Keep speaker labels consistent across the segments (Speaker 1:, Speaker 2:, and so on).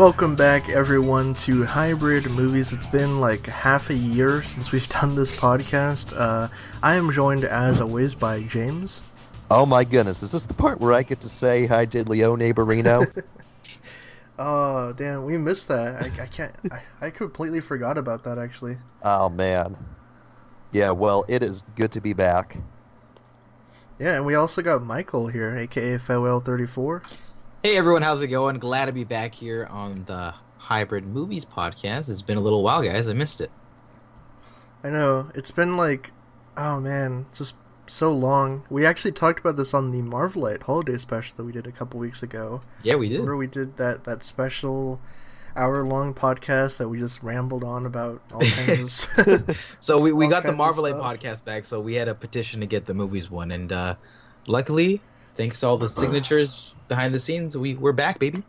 Speaker 1: Welcome back, everyone, to Hybrid Movies. It's been like half a year since we've done this podcast. Uh, I am joined, as always, by James.
Speaker 2: Oh my goodness, is this the part where I get to say hi to Leo Neighborino?
Speaker 1: Oh, damn, we missed that. I, I can't. I, I completely forgot about that, actually.
Speaker 2: oh man. Yeah, well, it is good to be back.
Speaker 1: Yeah, and we also got Michael here, aka Farewell34.
Speaker 3: Hey everyone, how's it going? Glad to be back here on the Hybrid Movies podcast. It's been a little while, guys. I missed it.
Speaker 1: I know, it's been like, oh man, just so long. We actually talked about this on the Marvelite holiday special that we did a couple weeks ago.
Speaker 3: Yeah, we did.
Speaker 1: Remember we did that that special hour long podcast that we just rambled on about all kinds of
Speaker 3: So we, we got the Marvelite podcast back, so we had a petition to get the movies one, and uh, luckily, thanks to all the signatures behind the scenes, we we're back, baby.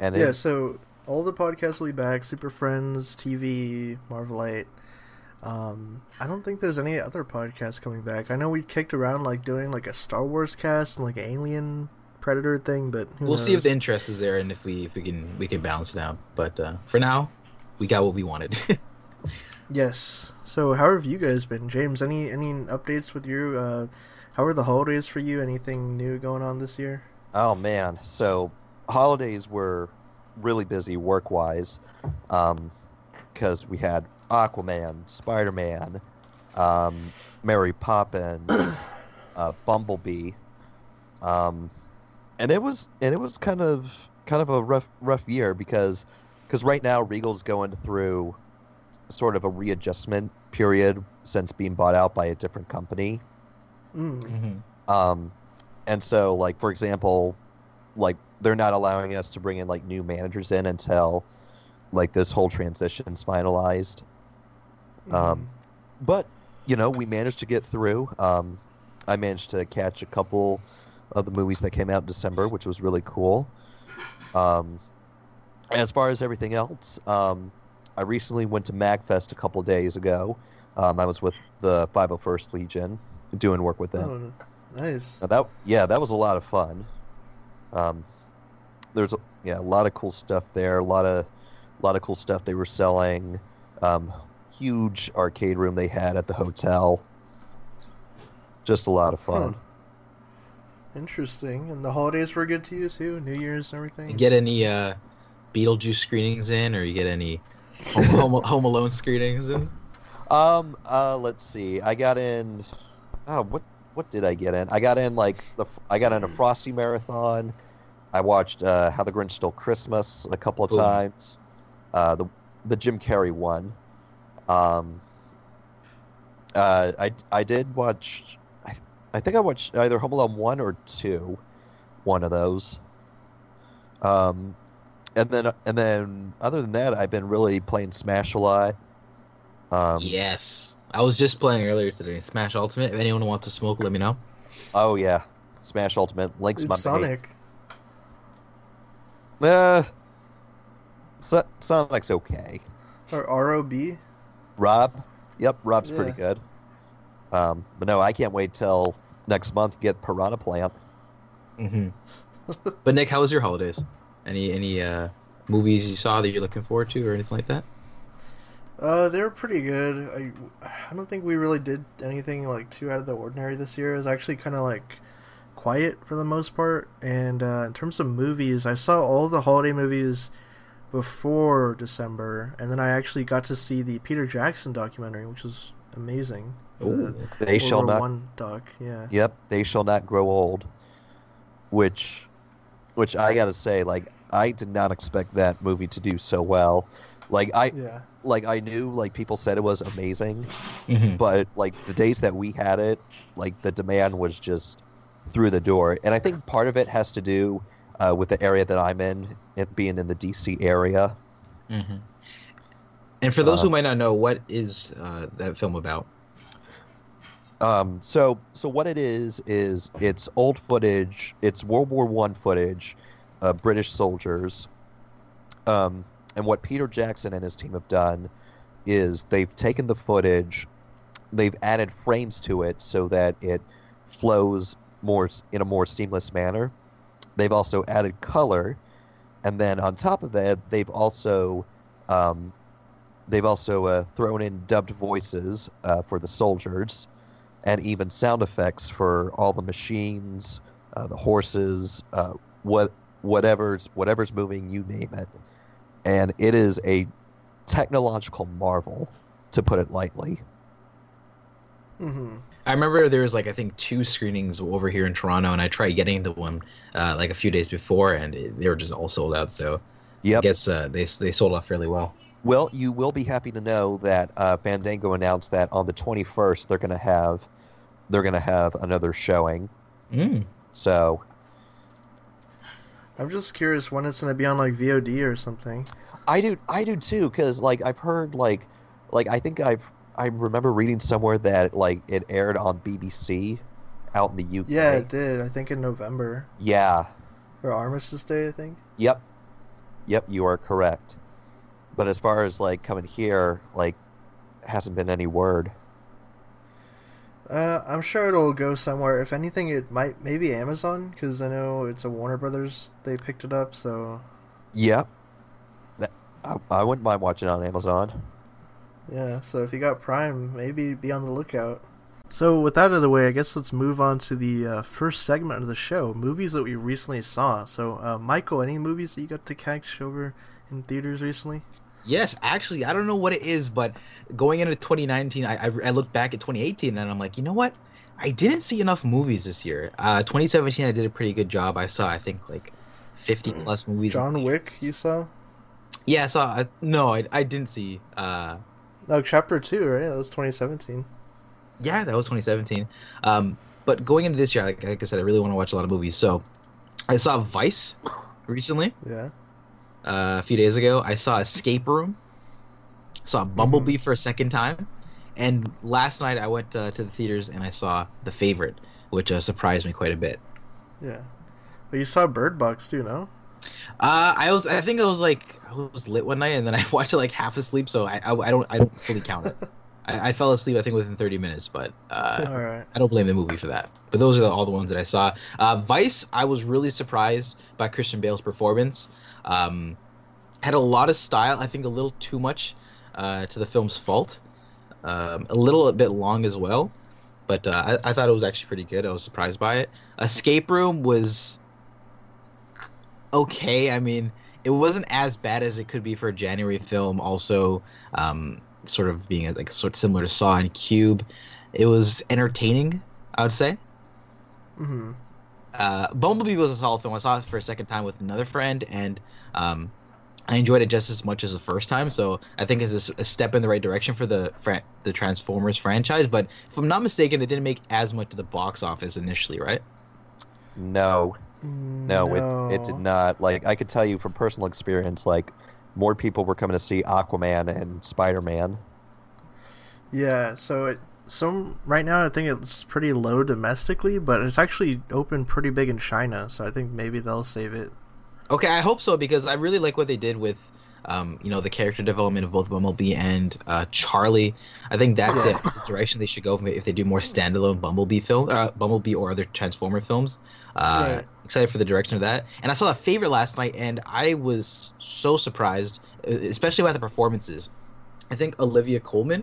Speaker 2: And
Speaker 1: Yeah,
Speaker 2: it,
Speaker 1: so all the podcasts will be back. Super Friends, TV, Marvelite. Um, I don't think there's any other podcasts coming back. I know we kicked around like doing like a Star Wars cast and like Alien Predator thing, but who
Speaker 3: we'll see if the interest is there and if we if we can we can balance it out. But uh, for now, we got what we wanted.
Speaker 1: Yes. So how have you guys been, James? Any any updates with you? Uh, how are the holidays for you? Anything new going on this year?
Speaker 2: Oh man, so holidays were really busy work wise, because we had Aquaman, Spider Man, um, Mary Poppins, uh, Bumblebee, um, and it was and it was kind of kind of a rough rough year because because right now Regal's going through sort of a readjustment period since being bought out by a different company.
Speaker 1: Mm.
Speaker 3: Mhm.
Speaker 2: Um, and so, like for example, like they're not allowing us to bring in like new managers in until like this whole transition's finalized. Um, but you know, we managed to get through. Um, I managed to catch a couple of the movies that came out in December, which was really cool. Um, as far as everything else, um, I recently went to MagFest a couple days ago. Um, I was with the 501st Legion, doing work with them.
Speaker 1: Nice.
Speaker 2: Now that yeah, that was a lot of fun. Um, there's a- yeah a lot of cool stuff there. A lot of a lot of cool stuff they were selling. Um, huge arcade room they had at the hotel. Just a lot of fun.
Speaker 1: Huh. Interesting. And the holidays were good to you too. New Year's and everything.
Speaker 3: You get any uh, Beetlejuice screenings in, or you get any Home, Home, Home Alone screenings in?
Speaker 2: Um, uh, let's see. I got in. Oh, what what did I get in? I got in like the I got in a Frosty marathon. I watched uh, How the Grinch Stole Christmas a couple of
Speaker 3: Cool.
Speaker 2: times. Uh, the the Jim Carrey one. Um. Uh, I I did watch. I I think I watched either Home Alone one or two, one of those. Um, and then and then other than that, I've been really playing Smash a lot. Um,
Speaker 3: yes, I was just playing earlier today. Smash Ultimate. If anyone wants to smoke, let me know.
Speaker 2: Oh yeah, Smash Ultimate. Link's
Speaker 1: Dude,
Speaker 2: my mate.
Speaker 1: Sonic.
Speaker 2: Uh, so- Sonic's okay.
Speaker 1: Or ROB.
Speaker 2: Rob, yep, Rob's pretty good. Um, but no, I can't wait till next month to get Piranha Plant.
Speaker 3: hmm but Nick, how was your holidays? Any any uh, movies you saw that you're looking forward to, or anything like that?
Speaker 1: Uh, they were pretty good. I, I don't think we really did anything like too out of the ordinary this year. It was actually kind of like quiet for the most part. And uh, in terms of movies, I saw all the holiday movies before December, and then I actually got to see the Peter Jackson documentary, which was amazing.
Speaker 3: Ooh.
Speaker 1: The
Speaker 2: They shall
Speaker 1: War
Speaker 2: not.
Speaker 1: One doc, yeah.
Speaker 2: Yep, they shall not grow old. Which, which I gotta say, like I did not expect that movie to do so well. Like I,
Speaker 1: Yeah.
Speaker 2: like I knew, like people said it was amazing,
Speaker 3: Mhm.
Speaker 2: but like the days that we had it, like the demand was just through the door. And I think part of it has to do uh, with the area that I'm in, it being in the DC area.
Speaker 3: hmm And for those
Speaker 2: Uh,
Speaker 3: who might not know, what is uh, that film about?
Speaker 2: Um, so so what it is is it's old footage. It's World War One footage, of British soldiers. Um, and what Peter Jackson and his team have done is they've taken the footage, they've added frames to it so that it flows more in a more seamless manner. They've also added color, and then on top of that, they've also um, they've also uh, thrown in dubbed voices uh, for the soldiers, and even sound effects for all the machines, uh, the horses, uh, what whatever's whatever's moving, you name it, and it is a technological marvel, to put it lightly.
Speaker 1: hmm
Speaker 3: I remember there was like I think two screenings over here in Toronto, and I tried getting into one uh, like a few days before, and it, they were just all sold out. So I guess uh, they they sold off fairly well.
Speaker 2: Well, you will be happy to know that uh, Fandango announced that on the 21st they're going to have they're going to have another showing.
Speaker 3: Mm.
Speaker 2: So
Speaker 1: I'm just curious when it's gonna be on like VOD or something.
Speaker 2: I do I do too cuz like I've heard like like I think I've I remember reading somewhere that like it aired on BBC out in the UK.
Speaker 1: Yeah, it did. I think in November
Speaker 2: Yeah.
Speaker 1: or Armistice Day. I think.
Speaker 2: Yep. Yep, you are correct. But as far as like coming here, like hasn't been any word.
Speaker 1: Uh, I'm sure it'll go somewhere. If anything, it might maybe Amazon because I know it's a Warner Brothers. They picked it up, so
Speaker 2: Yep. I, I wouldn't mind watching on Amazon.
Speaker 1: yeah. So if you got Prime, maybe be on the lookout. So with that out of the way, I guess let's move on to the uh, first segment of the show: movies that we recently saw. So, uh, Michael, any movies that you got to catch over in theaters recently?
Speaker 3: Yes, actually, I don't know what it is, but going into 2019, I, I, I look back at 2018 and I'm like, you know what? I didn't see enough movies this year. Uh, 2017, I did a pretty good job. I saw, I think, like 50 plus movies.
Speaker 1: John Wick, you saw?
Speaker 3: Yeah, I saw. Uh, no, I, I didn't see. Uh,
Speaker 1: No, Chapter Two, right? That was 2017.
Speaker 3: yeah, that was 2017. Um, but going into this year, like, like I said, I really want to watch a lot of movies. So I saw Vice recently.
Speaker 1: Yeah.
Speaker 3: Uh, a few days ago. I saw Escape Room, saw Bumblebee for a second time, and last night I went uh, to the theaters and I saw The Favorite, which uh, surprised me quite a bit.
Speaker 1: Yeah. But you saw Bird Box too, no?
Speaker 3: Uh, I was I think I was like I was lit one night and then I watched it like half asleep, so I I, I don't I don't fully count it. I, I fell asleep I think within 30 minutes, but uh,
Speaker 1: right.
Speaker 3: I don't blame the movie for that. But those are the, all the ones that I saw. Uh, Vice, I was really surprised by Christian Bale's performance. Um, had a lot of style. I think a little too much uh, to the film's fault. Um, a little bit long as well. But uh, I, I thought it was actually pretty good. I was surprised by it. Escape Room was okay. I mean, it wasn't as bad as it could be for a January film. Also, um, sort of being like sort of similar to Saw and Cube. It was entertaining, I would say.
Speaker 1: Mm-hmm.
Speaker 3: Uh, Bumblebee was a solid film. I saw it for a second time with another friend, and um, I enjoyed it just as much as the first time. So I think it's a step in the right direction for the fra- the Transformers franchise. But if I'm not mistaken, it didn't make as much to the box office initially, right?
Speaker 2: No, no, it it did not. Like I could tell you from personal experience, like more people were coming to see Aquaman and Spider Man.
Speaker 1: Yeah, so it some right now I think it's pretty low domestically, but it's actually open pretty big in China, so I think maybe they'll save it.
Speaker 3: Okay, I hope so because I really like what they did with, um, you know, the character development of both Bumblebee and uh, Charlie. I think that's
Speaker 1: Yeah.
Speaker 3: the direction they should go if they do more standalone Bumblebee film, uh, Bumblebee or other Transformer films. Uh,
Speaker 1: Right.
Speaker 3: Excited for the direction of that. And I saw a favorite last night, and I was so surprised, uh, especially by the performances. I think Olivia Colman.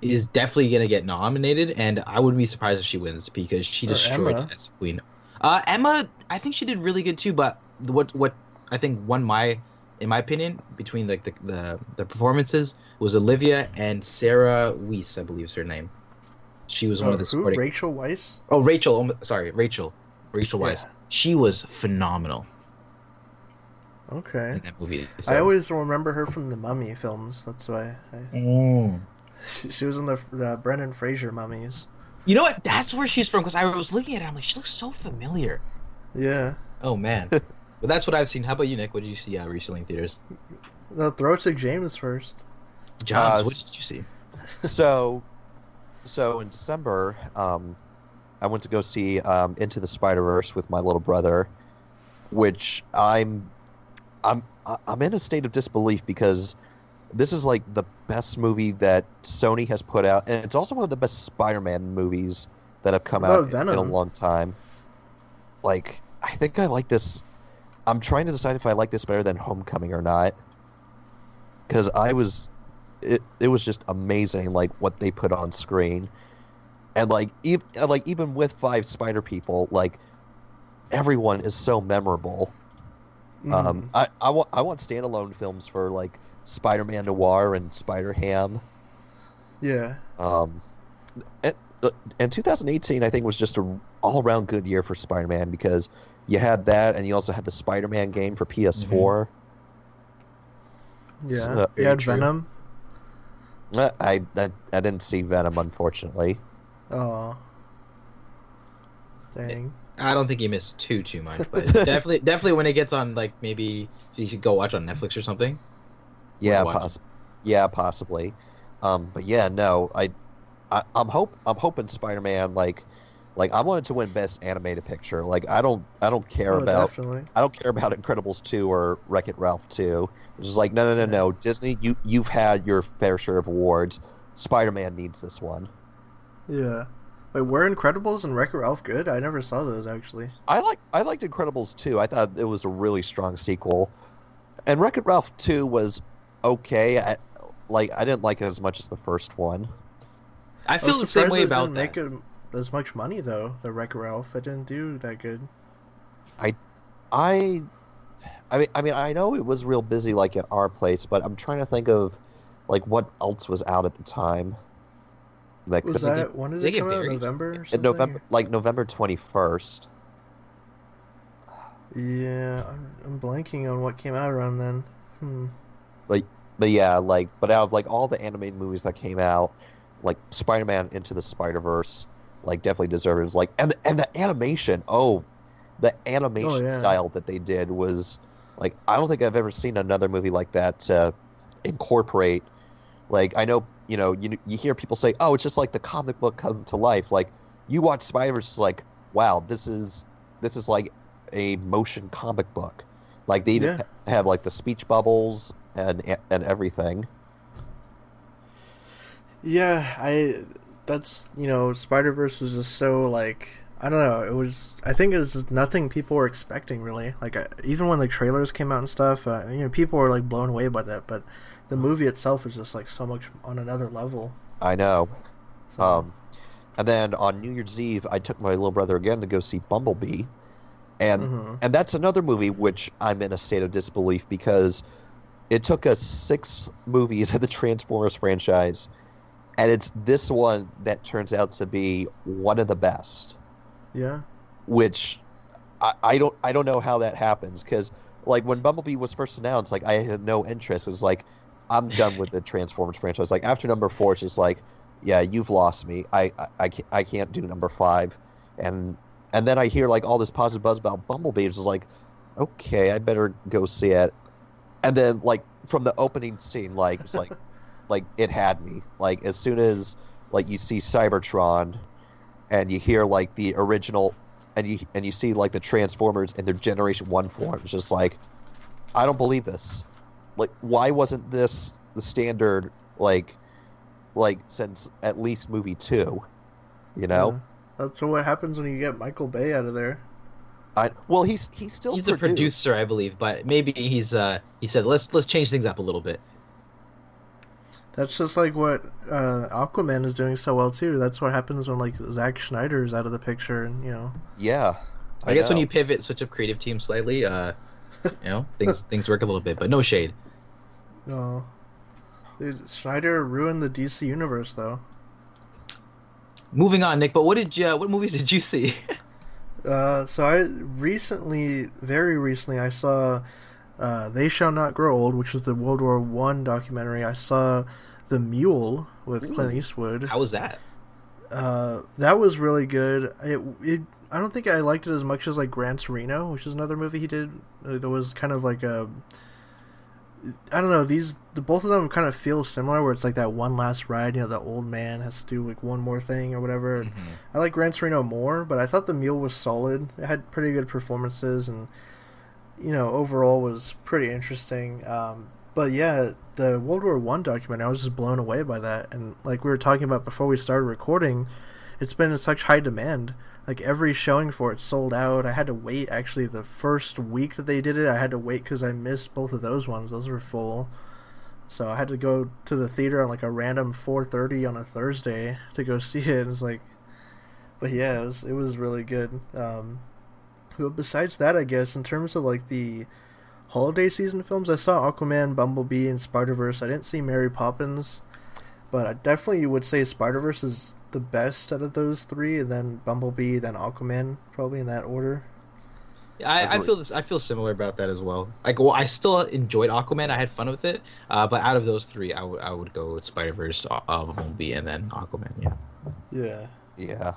Speaker 3: Is definitely gonna get nominated, and I wouldn't be surprised if she wins because she
Speaker 1: Or
Speaker 3: destroyed
Speaker 1: Emma.
Speaker 3: as Queen. Uh, Emma, I think she did really good too. But what what I think won my, in my opinion, between like the the, the performances was Olivia and Sarah Weiss, I believe is her name. She was one
Speaker 1: Oh,
Speaker 3: of the
Speaker 1: who?
Speaker 3: supporting.
Speaker 1: Rachel Weisz?
Speaker 3: Oh, Rachel. um, Sorry, Rachel. Rachel Weisz.
Speaker 1: Yeah.
Speaker 3: She was phenomenal
Speaker 1: Okay.
Speaker 3: in that movie.
Speaker 1: I always remember her from the Mummy films. That's why I,
Speaker 3: Mm.
Speaker 1: She, she was in the the Brendan Fraser mummies.
Speaker 3: You know what? That's where she's from because I was looking at her. I'm like, she looks so familiar.
Speaker 1: Yeah.
Speaker 3: Oh man. but that's what I've seen. How about you, Nick? What did you see uh, recently in theaters?
Speaker 1: The throw it to James first.
Speaker 3: John,
Speaker 2: Uh,
Speaker 3: what did you see?
Speaker 2: so, so in December, um, I went to go see um, Into the Spider Verse with my little brother, which I'm, I'm, I'm in a state of disbelief because this is like the best movie that Sony has put out, and it's also one of the best Spider-Man movies that have come out
Speaker 1: about
Speaker 2: in a long time. Like, I think I like this. I'm trying to decide if I like this better than Homecoming or not. Because I was, it it was just amazing, like what they put on screen, and like even like even with five Spider people, like everyone is so memorable.
Speaker 1: Mm.
Speaker 2: Um, I I want I want standalone films for like Spider-Man Noir and Spider Ham.
Speaker 1: yeah.
Speaker 2: Um, and, uh, and 2018, I think, was just a all around good year for Spider Man because you had that, and you also had the Spider Man game for PS4.
Speaker 1: Yeah.
Speaker 2: So-
Speaker 1: you had
Speaker 3: true.
Speaker 1: Venom.
Speaker 2: Uh, I, I I didn't see Venom, unfortunately.
Speaker 1: Oh. Dang.
Speaker 3: I don't think you missed too too much, but definitely definitely when it gets on like maybe you should go watch on Netflix or something.
Speaker 2: Yeah,
Speaker 3: watch
Speaker 2: poss- yeah, possibly. Um, but yeah, no, I, I I'm hope I'm hoping Spider Man like. Like I wanted to win Best Animated Picture. Like I don't, I don't care
Speaker 1: Oh,
Speaker 2: about
Speaker 1: definitely.
Speaker 2: I don't care about Incredibles two or Wreck It Ralph two. It's just like no, no, no, no. Disney, you you've had your fair share of awards. Spider Man needs this one.
Speaker 1: Yeah. Wait, were Incredibles and Wreck-It Ralph good? I never saw those actually.
Speaker 2: I like I liked Incredibles two. I thought it was a really strong sequel, and Wreck It Ralph two was okay. I, like I didn't like it as much as the first one.
Speaker 3: I
Speaker 1: I
Speaker 3: feel
Speaker 1: was
Speaker 3: the same
Speaker 1: surprised
Speaker 3: way
Speaker 1: it
Speaker 3: about
Speaker 1: didn't
Speaker 3: that.
Speaker 1: make it as much money though. The Wreck-It Ralph, it didn't do that good.
Speaker 2: I, I I mean I mean I know it was real busy like at our place, but I'm trying to think of like what else was out at the time. That
Speaker 1: Was
Speaker 2: could
Speaker 1: that when did
Speaker 3: they
Speaker 1: it come out? November or
Speaker 2: in? November, like November twenty first.
Speaker 1: Yeah, I'm, I'm blanking on what came out around then. Hmm.
Speaker 2: But yeah, like, but out of like all the animated movies that came out, like Spider-Man Into the Spider-Verse, like definitely deserves like, and the, and the animation, oh, the animation
Speaker 1: Oh, yeah.
Speaker 2: style that they did was like, I don't think I've ever seen another movie like that uh, incorporate. Like, I know you know you you hear people say, oh, it's just like the comic book come to life. Like, you watch Spider-Verse, it's like, wow, this is this is like a motion comic book. Like they even
Speaker 1: Yeah.
Speaker 2: ha- have like the speech bubbles and and everything.
Speaker 1: Yeah, I. That's you know, Spider Verse was just so like I don't know. It was I think it was just nothing people were expecting really. Like I, even when the trailers came out and stuff, uh, you know, people were like blown away by that. But the movie itself was just like so much on another level.
Speaker 2: I know.
Speaker 1: So,
Speaker 2: Um, and then on New Year's Eve, I took my little brother again to go see Bumblebee, and
Speaker 1: mhm.
Speaker 2: and that's another movie which I'm in a state of disbelief because it took us six movies of the Transformers franchise, and it's this one that turns out to be one of the best.
Speaker 1: yeah,
Speaker 2: Which I, I don't I don't know how that happens because like when Bumblebee was first announced, like I had no interest. It's like I'm done with the Transformers franchise. Like after number four, it's just like, yeah, you've lost me. I I, I can't I can't do number five, and and then I hear like all this positive buzz about Bumblebee. It's just like, okay, I better go see it. And then like from the opening scene, like it's like like it had me. Like as soon as like you see Cybertron, and you hear like the original, and you and you see like the Transformers in their Generation One form, it's just like, I don't believe this. Like, why wasn't this the standard? Like, like since at least movie two, you know.
Speaker 1: Yeah. That's what happens when you get Michael Bay out of there.
Speaker 2: I well, he's he's still
Speaker 3: He's a producer, I believe, but maybe he's uh he said let's let's change things up a little bit.
Speaker 1: That's just like what uh, Aquaman is doing so well too. That's what happens when like Zack Snyder is out of the picture, and you know.
Speaker 2: Yeah,
Speaker 3: I, guess when you pivot, switch up creative team slightly, uh, you know, things things work a little bit, but no shade.
Speaker 1: No. Dude, Schneider ruined the DC universe, though.
Speaker 3: Moving on, Nick. But what did you? What movies did you see?
Speaker 1: Uh, so I recently, very recently, I saw uh, "They Shall Not Grow Old," which is the World War One documentary. I saw "The Mule" with Clint Eastwood.
Speaker 3: How was that?
Speaker 1: Uh, that was really good. It, it, I don't think I liked it as much as like Gran Torino, which is another movie he did. That was kind of like a, I don't know. These the both of them kind of feel similar, where it's like that one last ride. You know, the old man has to do like one more thing or whatever. I like Gran Torino more, but I thought the Mule was solid. It had pretty good performances, and you know, overall was pretty interesting. Um, but yeah, the World War One documentary, I was just blown away by that. And like we were talking about before we started recording, it's been in such high demand. Like every showing for it sold out. I had to wait. Actually, the first week that they did it, I had to wait because I missed both of those ones. Those were full. So I had to go to the theater on like a random 4:30 on a Thursday to go see it. And it's like, but yeah, it was it was really good. Um, but besides that, I guess in terms of like the holiday season films, I saw Aquaman, Bumblebee, and Spider Verse. I didn't see Mary Poppins, but I definitely would say Spider Verse is the best out of those three, and then Bumblebee, then Aquaman, probably in that order.
Speaker 3: I, I feel this. I feel similar about that as well. Like, well, I still enjoyed Aquaman. I had fun with it. Uh, but out of those three, I would I would go with Spider Verse, uh, Bumblebee, and then Aquaman. Yeah.
Speaker 1: Yeah.
Speaker 2: Yeah.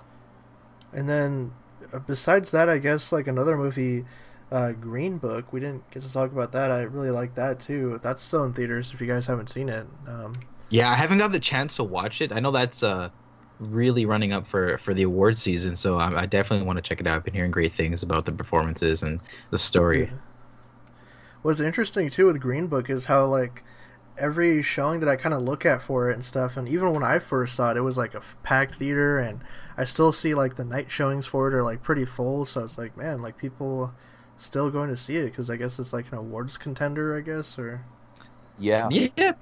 Speaker 1: And then uh, besides that, I guess like another movie, uh, Green Book. We didn't get to talk about that. I really like that too. That's still in theaters if you guys haven't seen it. Um,
Speaker 3: yeah, I haven't got the chance to watch it. I know that's uh really running up for for the award season, so I, I definitely want to check it out. I've been hearing great things about the performances and the story.
Speaker 1: Yeah. What's interesting too with Green Book is how like every showing that I kind of look at for it and stuff, and even when I first saw it, it was like a packed theater, and I still see like the night showings for it are like pretty full. So it's like, man, like people still going to see it because I guess it's like an awards contender, I guess, or
Speaker 2: Yeah.
Speaker 3: Yeah.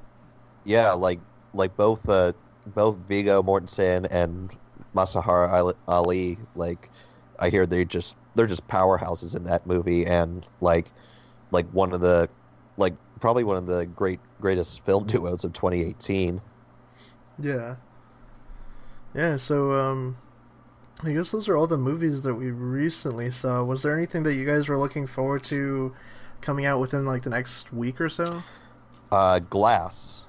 Speaker 2: Yeah, like like both uh both Viggo Mortensen and Masahara Ali- Ali, like I hear they just they're just powerhouses in that movie, and like like one of the like probably one of the great greatest film duos of 2018.
Speaker 1: yeah, yeah. So um, I guess those are all the movies that we recently saw. Was there anything that you guys were looking forward to coming out within like the next week or so?
Speaker 2: Uh, Glass,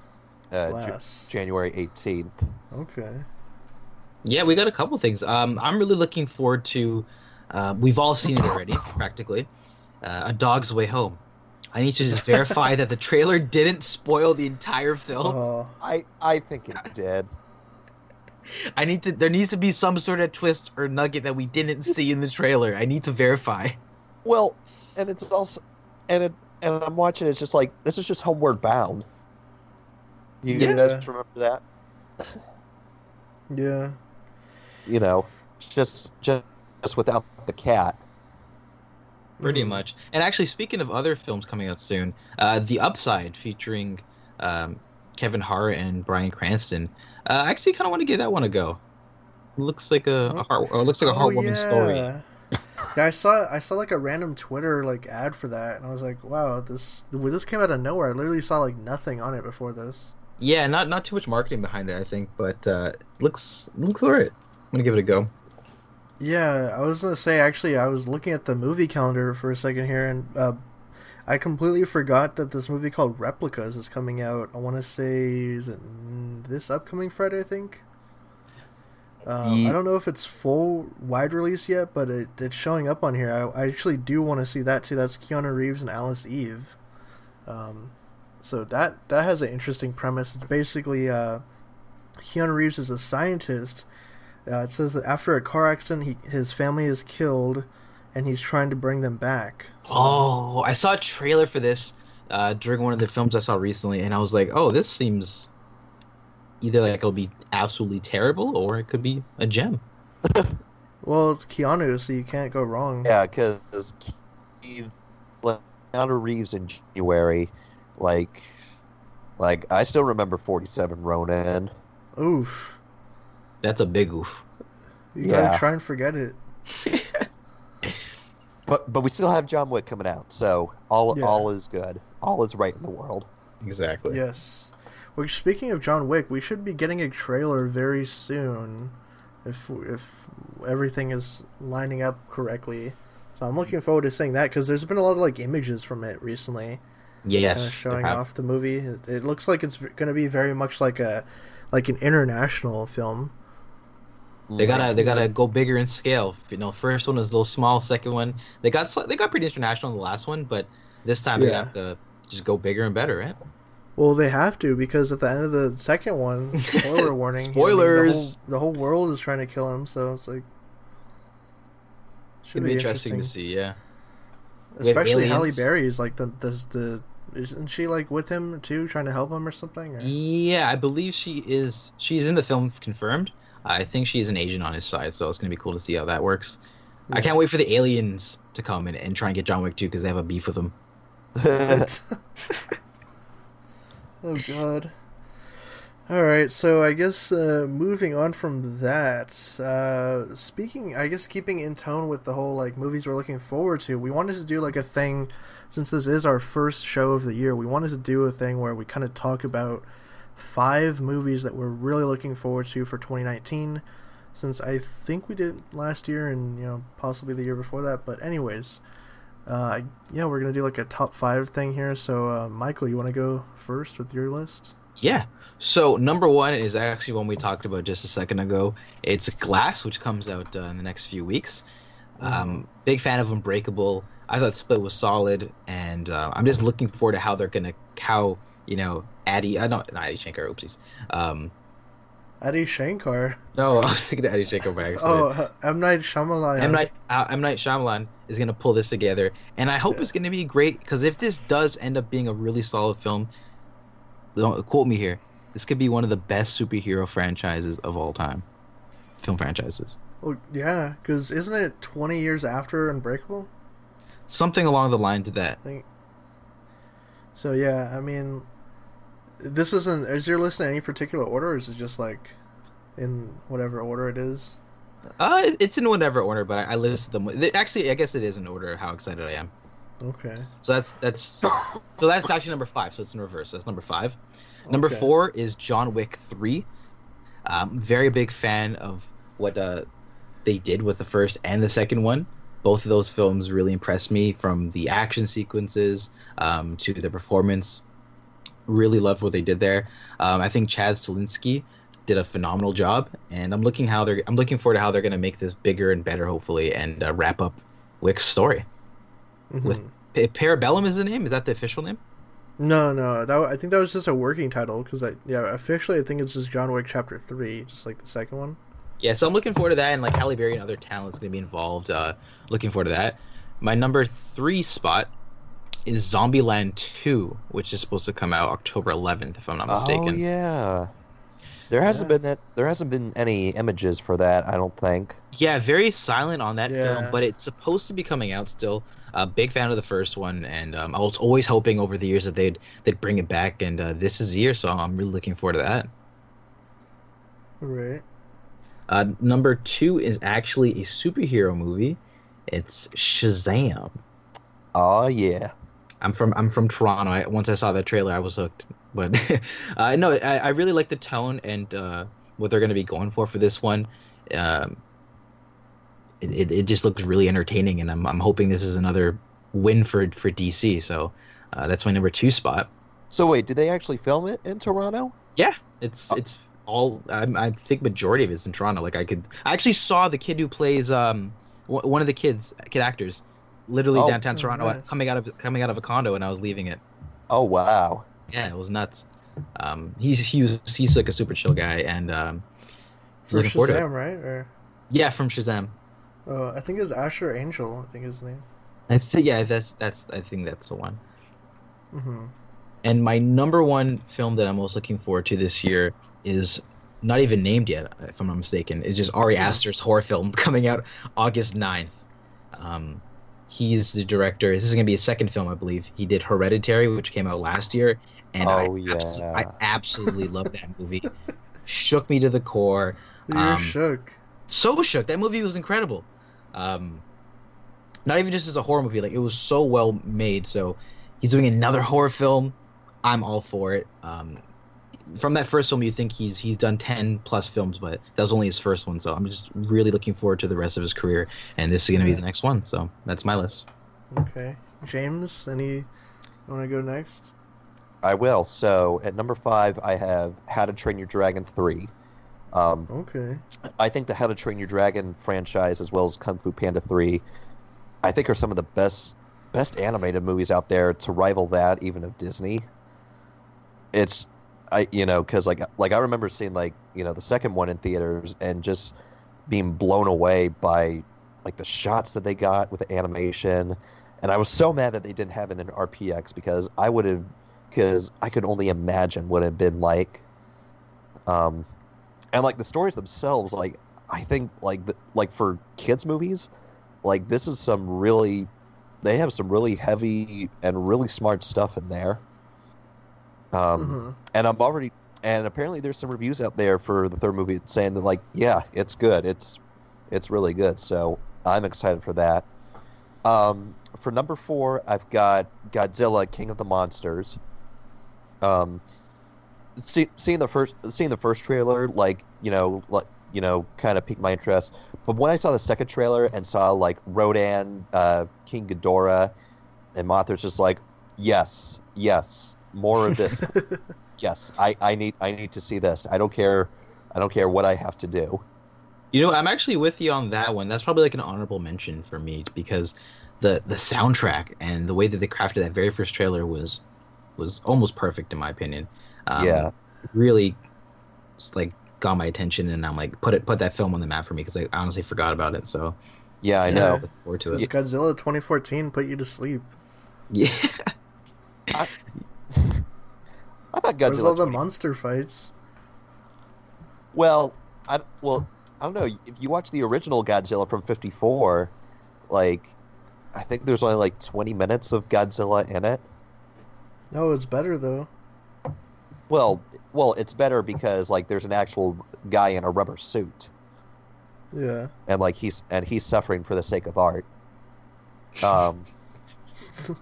Speaker 2: uh, J- January 18th.
Speaker 1: Okay.
Speaker 3: Yeah, we got a couple things. Um, I'm really looking forward to. Uh, we've all seen it already, practically. Uh, a Dog's Way Home. I need to just verify that the trailer didn't spoil the entire film.
Speaker 1: Oh,
Speaker 2: I I think it did.
Speaker 3: I need to. There needs to be some sort of twist or nugget that we didn't see in the trailer. I need to verify.
Speaker 2: Well, and it's also and it and I'm watching. It's just like this is just Homeward Bound. You
Speaker 1: Yeah.
Speaker 2: guys remember that?
Speaker 1: yeah.
Speaker 2: You know, just just just without the cat.
Speaker 3: Pretty
Speaker 1: Mhm.
Speaker 3: much. And actually, speaking of other films coming out soon, uh, The Upside featuring um, Kevin Hart and Bryan Cranston. Uh, I actually kind of want to give that one a go. Looks like a, a heart. Or looks like a
Speaker 1: Oh,
Speaker 3: heartwarming story.
Speaker 1: yeah. Yeah, I saw I saw like a random Twitter like ad for that, and I was like, "Wow, this this came out of nowhere." I literally saw like nothing on it before this.
Speaker 3: Yeah, not not too much marketing behind it, I think, but uh, looks looks alright. I'm gonna give it a go.
Speaker 1: Yeah, I was gonna say actually, I was looking at the movie calendar for a second here, and uh, I completely forgot that this movie called Replicas is coming out. I want to say is it this upcoming Friday? I think. Um,
Speaker 2: Ye-
Speaker 1: I don't know if it's full wide release yet, but it, it's showing up on here. I, I actually do want to see that too. That's Keanu Reeves and Alice Eve. Um, so that that has an interesting premise. It's basically uh, Keanu Reeves is a scientist. Uh, it says that after a car accident, he, his family is killed, and he's trying to bring them back. So-
Speaker 3: Oh, I saw a trailer for this uh, during one of the films I saw recently, and I was like, "Oh, this seems either like it'll be absolutely terrible, or it could be a gem."
Speaker 1: well, it's Keanu, so you can't go wrong.
Speaker 2: Yeah, because Keanu Reeves in January, like, like I still remember Forty Seven Ronin.
Speaker 1: Oof.
Speaker 3: That's a big oof.
Speaker 1: You
Speaker 2: Yeah.
Speaker 1: gotta try and forget it.
Speaker 2: But but we still have John Wick coming out, so all
Speaker 1: Yeah.
Speaker 2: all is good. All is right in the world.
Speaker 3: exactly.
Speaker 1: Yes. Well, speaking of John Wick, we should be getting a trailer very soon, if if everything is lining up correctly. So I'm looking forward to seeing that because there's been a lot of like images from it recently,
Speaker 3: Yes.
Speaker 1: Uh, of showing off the movie. It, it looks like it's going to be very much like a like an international film.
Speaker 3: They gotta they gotta go bigger in scale. You know, first one is a little small. Second one they got they got pretty international in the last one, but this time they
Speaker 1: Yeah.
Speaker 3: have to just go bigger and better, right?
Speaker 1: Well, they have to because at the end of the second one, spoiler warning. I mean,
Speaker 3: Spoilers!
Speaker 1: the, whole, the whole world is trying to kill him, so it's like.
Speaker 3: It's gonna be interesting, to see. Yeah.
Speaker 1: Especially Halle. Berry is like the the the isn't she like with him too, trying to help him or something? Or?
Speaker 3: Yeah, I believe she is. She's in the film confirmed. I think she's an agent on his side, so it's gonna be cool to see how that works. I can't wait for the aliens to come and, and try and get John Wick too because they have a beef with him.
Speaker 1: oh god. All right, so I guess uh, moving on from that, uh, speaking, I guess keeping in tone with the whole like movies we're looking forward to, we wanted to do like a thing, since this is our first show of the year. We wanted to do a thing where we kind of talk about five movies that we're really looking forward to for 2019. Since I think we did last year and you know possibly the year before that, but anyways, uh, yeah, we're gonna do like a top five thing here. So, uh, Michael, you want to go first with your list?
Speaker 3: Yeah. So number one is actually one we talked about just a second ago. It's Glass, which comes out uh, in the next few weeks. Um, big fan of Unbreakable. I thought Split was solid, and uh, I'm just looking forward to how they're gonna how you know Adi. I don't not Adi Shankar. Oopsies. Um,
Speaker 1: Adi Shankar.
Speaker 3: no, I was thinking of Adi Shankar by accident.
Speaker 1: Oh, uh, M Night Shyamalan.
Speaker 3: M Night uh, M Night Shyamalan is gonna pull this together, and I hope
Speaker 1: Yeah.
Speaker 3: it's gonna be great. Because if this does end up being a really solid film, don't quote me here. This could be one of the best superhero franchises of all time. Film franchises,
Speaker 1: Oh, yeah, because isn't it 20 years after Unbreakable?
Speaker 3: Something along the line to that.
Speaker 1: So yeah, I mean, this isn't. Is your list in any particular order, or is it just like in whatever order it is?
Speaker 3: Uh, it's in whatever order, but I, I listed them. Actually, I guess it is in order. of How excited I am.
Speaker 1: Okay.
Speaker 3: So that's that's so that's actually number five. So it's in reverse. So that's number five. Number
Speaker 1: Okay.
Speaker 3: four is John Wick three. Um, very big fan of what uh, they did with the first and the second one. Both of those films really impressed me from the action sequences um, to the performance. Really loved what they did there. Um, I think Chad Stahelski did a phenomenal job, and I'm looking how they're I'm looking forward to how they're going to make this bigger and better, hopefully, and uh, wrap up Wick's story.
Speaker 1: Mhm.
Speaker 3: with- Pa- Parabellum is the name. Is that the official name?
Speaker 1: No, no, that I think that was just a working title because I yeah officially I think it's just John Wick Chapter Three, just like the second one.
Speaker 3: Yeah, so I'm looking forward to that, and like Halle Berry and other talents going to be involved. Uh, looking forward to that. My number three spot is Zombieland 2, which is supposed to come out October 11th, if I'm not mistaken.
Speaker 2: Oh yeah. There hasn't
Speaker 1: Yeah.
Speaker 2: been that. There hasn't been any images for that. I don't think.
Speaker 3: Yeah, very silent on that film, but it's supposed to be coming out still. A big fan of the first one, and um, I was always hoping over the years that they'd they'd bring it back, and uh, this is the year, so I'm really looking forward to that.
Speaker 1: Right.
Speaker 3: Uh, number two is actually a superhero movie. It's Shazam.
Speaker 2: Oh yeah.
Speaker 3: I'm from I'm from Toronto. I, once I saw that trailer, I was hooked. But uh, no, I, I really like the tone and uh, what they're going to be going for for this one. Um, it, it, it just looks really entertaining, and I'm I'm hoping this is another win for for DC. So uh, that's my number two spot.
Speaker 2: So wait, did they actually film it in Toronto?
Speaker 3: Yeah, it's it's all I, I think majority of it's in Toronto. Like I could I actually saw the kid who plays um w- one of the kids kid actors literally
Speaker 2: Oh.
Speaker 3: downtown
Speaker 1: Oh,
Speaker 3: Toronto
Speaker 1: nice.
Speaker 3: coming out of coming out of a condo, and I was leaving it.
Speaker 2: Oh wow.
Speaker 3: Yeah, it was nuts. Um, he's he was, he's like a super chill guy, and um, he's
Speaker 1: For
Speaker 3: looking forward to it.
Speaker 1: Shazam, right? Or
Speaker 3: Yeah, from Shazam.
Speaker 1: oh, I think it's Asher Angel. I think his name.
Speaker 3: I think yeah, that's that's I think that's the one.
Speaker 1: hmm
Speaker 3: And my number one film that I'm most looking forward to this year is not even named yet, if I'm not mistaken. It's just Ari. Aster's horror film coming out August 9th. Um, is the director. This is going to be his second film, I believe. He did Hereditary, which came out last year, and I,
Speaker 2: Oh,
Speaker 3: abso- I absolutely love that movie. Shook me to the core.
Speaker 1: You're
Speaker 3: Um,
Speaker 1: shook.
Speaker 3: so shook. That movie was incredible. Um, not even just as a horror movie, like it was so well made. So he's doing another horror film. I'm all for it. Um, from that first film, you think he's he's done ten plus films, but that was only his first one. So I'm just really looking forward to the rest of his career, and this is gonna be the next one. So that's my list.
Speaker 1: Okay, James, any? Want to go next?
Speaker 2: I will. So at number five, I have How to Train Your Dragon three. Um,
Speaker 1: Okay.
Speaker 2: I think the How to Train Your Dragon franchise, as well as Kung Fu Panda three, I think are some of the best best animated movies out there to rival that even of Disney. It's I you know because like like I remember seeing like you know the second one in theaters and just being blown away by like the shots that they got with the animation, and I was so mad that they didn't have it in RPX because I would have because I could only imagine what it had been like. Um, and like the stories themselves, like I think like the, like for kids movies, like this is some really, they have some really heavy and really smart stuff in there. Um,
Speaker 1: Mhm.
Speaker 2: and I'm already and apparently there's some reviews out there for the third movie saying that like yeah it's good it's it's really good so I'm excited for that. Um, for number four I've got Godzilla King of the Monsters. Um, see, seeing the first seeing the first trailer like you know like you know kind of piqued my interest but when I saw the second trailer and saw like Rodan, uh, King Ghidorah, and Mothra's just like yes yes more of this yes, I, I need I need to see this. I don't care I don't care what I have to do.
Speaker 3: You know, I'm actually with you on that one. That's probably like an honorable mention for me because the the soundtrack and the way that they crafted that very first trailer was was almost perfect in my opinion. Um,
Speaker 2: Yeah.
Speaker 3: really, just, like got my attention, and I'm like put it put that film on the map for me because I honestly forgot about it. So
Speaker 2: Yeah, I
Speaker 1: Yeah.
Speaker 2: know.
Speaker 3: look forward to
Speaker 1: Does
Speaker 3: it.
Speaker 1: Godzilla 2014 put you to sleep?
Speaker 3: Yeah,
Speaker 2: I thought Godzilla.
Speaker 1: Where's all the monster fights?
Speaker 2: well, I well I don't know. If you watch the original Godzilla from '54, like I think there's only like 20 minutes of Godzilla in it.
Speaker 1: No, it's better though.
Speaker 2: Well, well, it's better because like there's an actual guy in a rubber suit,
Speaker 1: Yeah.
Speaker 2: and like he's and he's suffering for the sake of art. Um.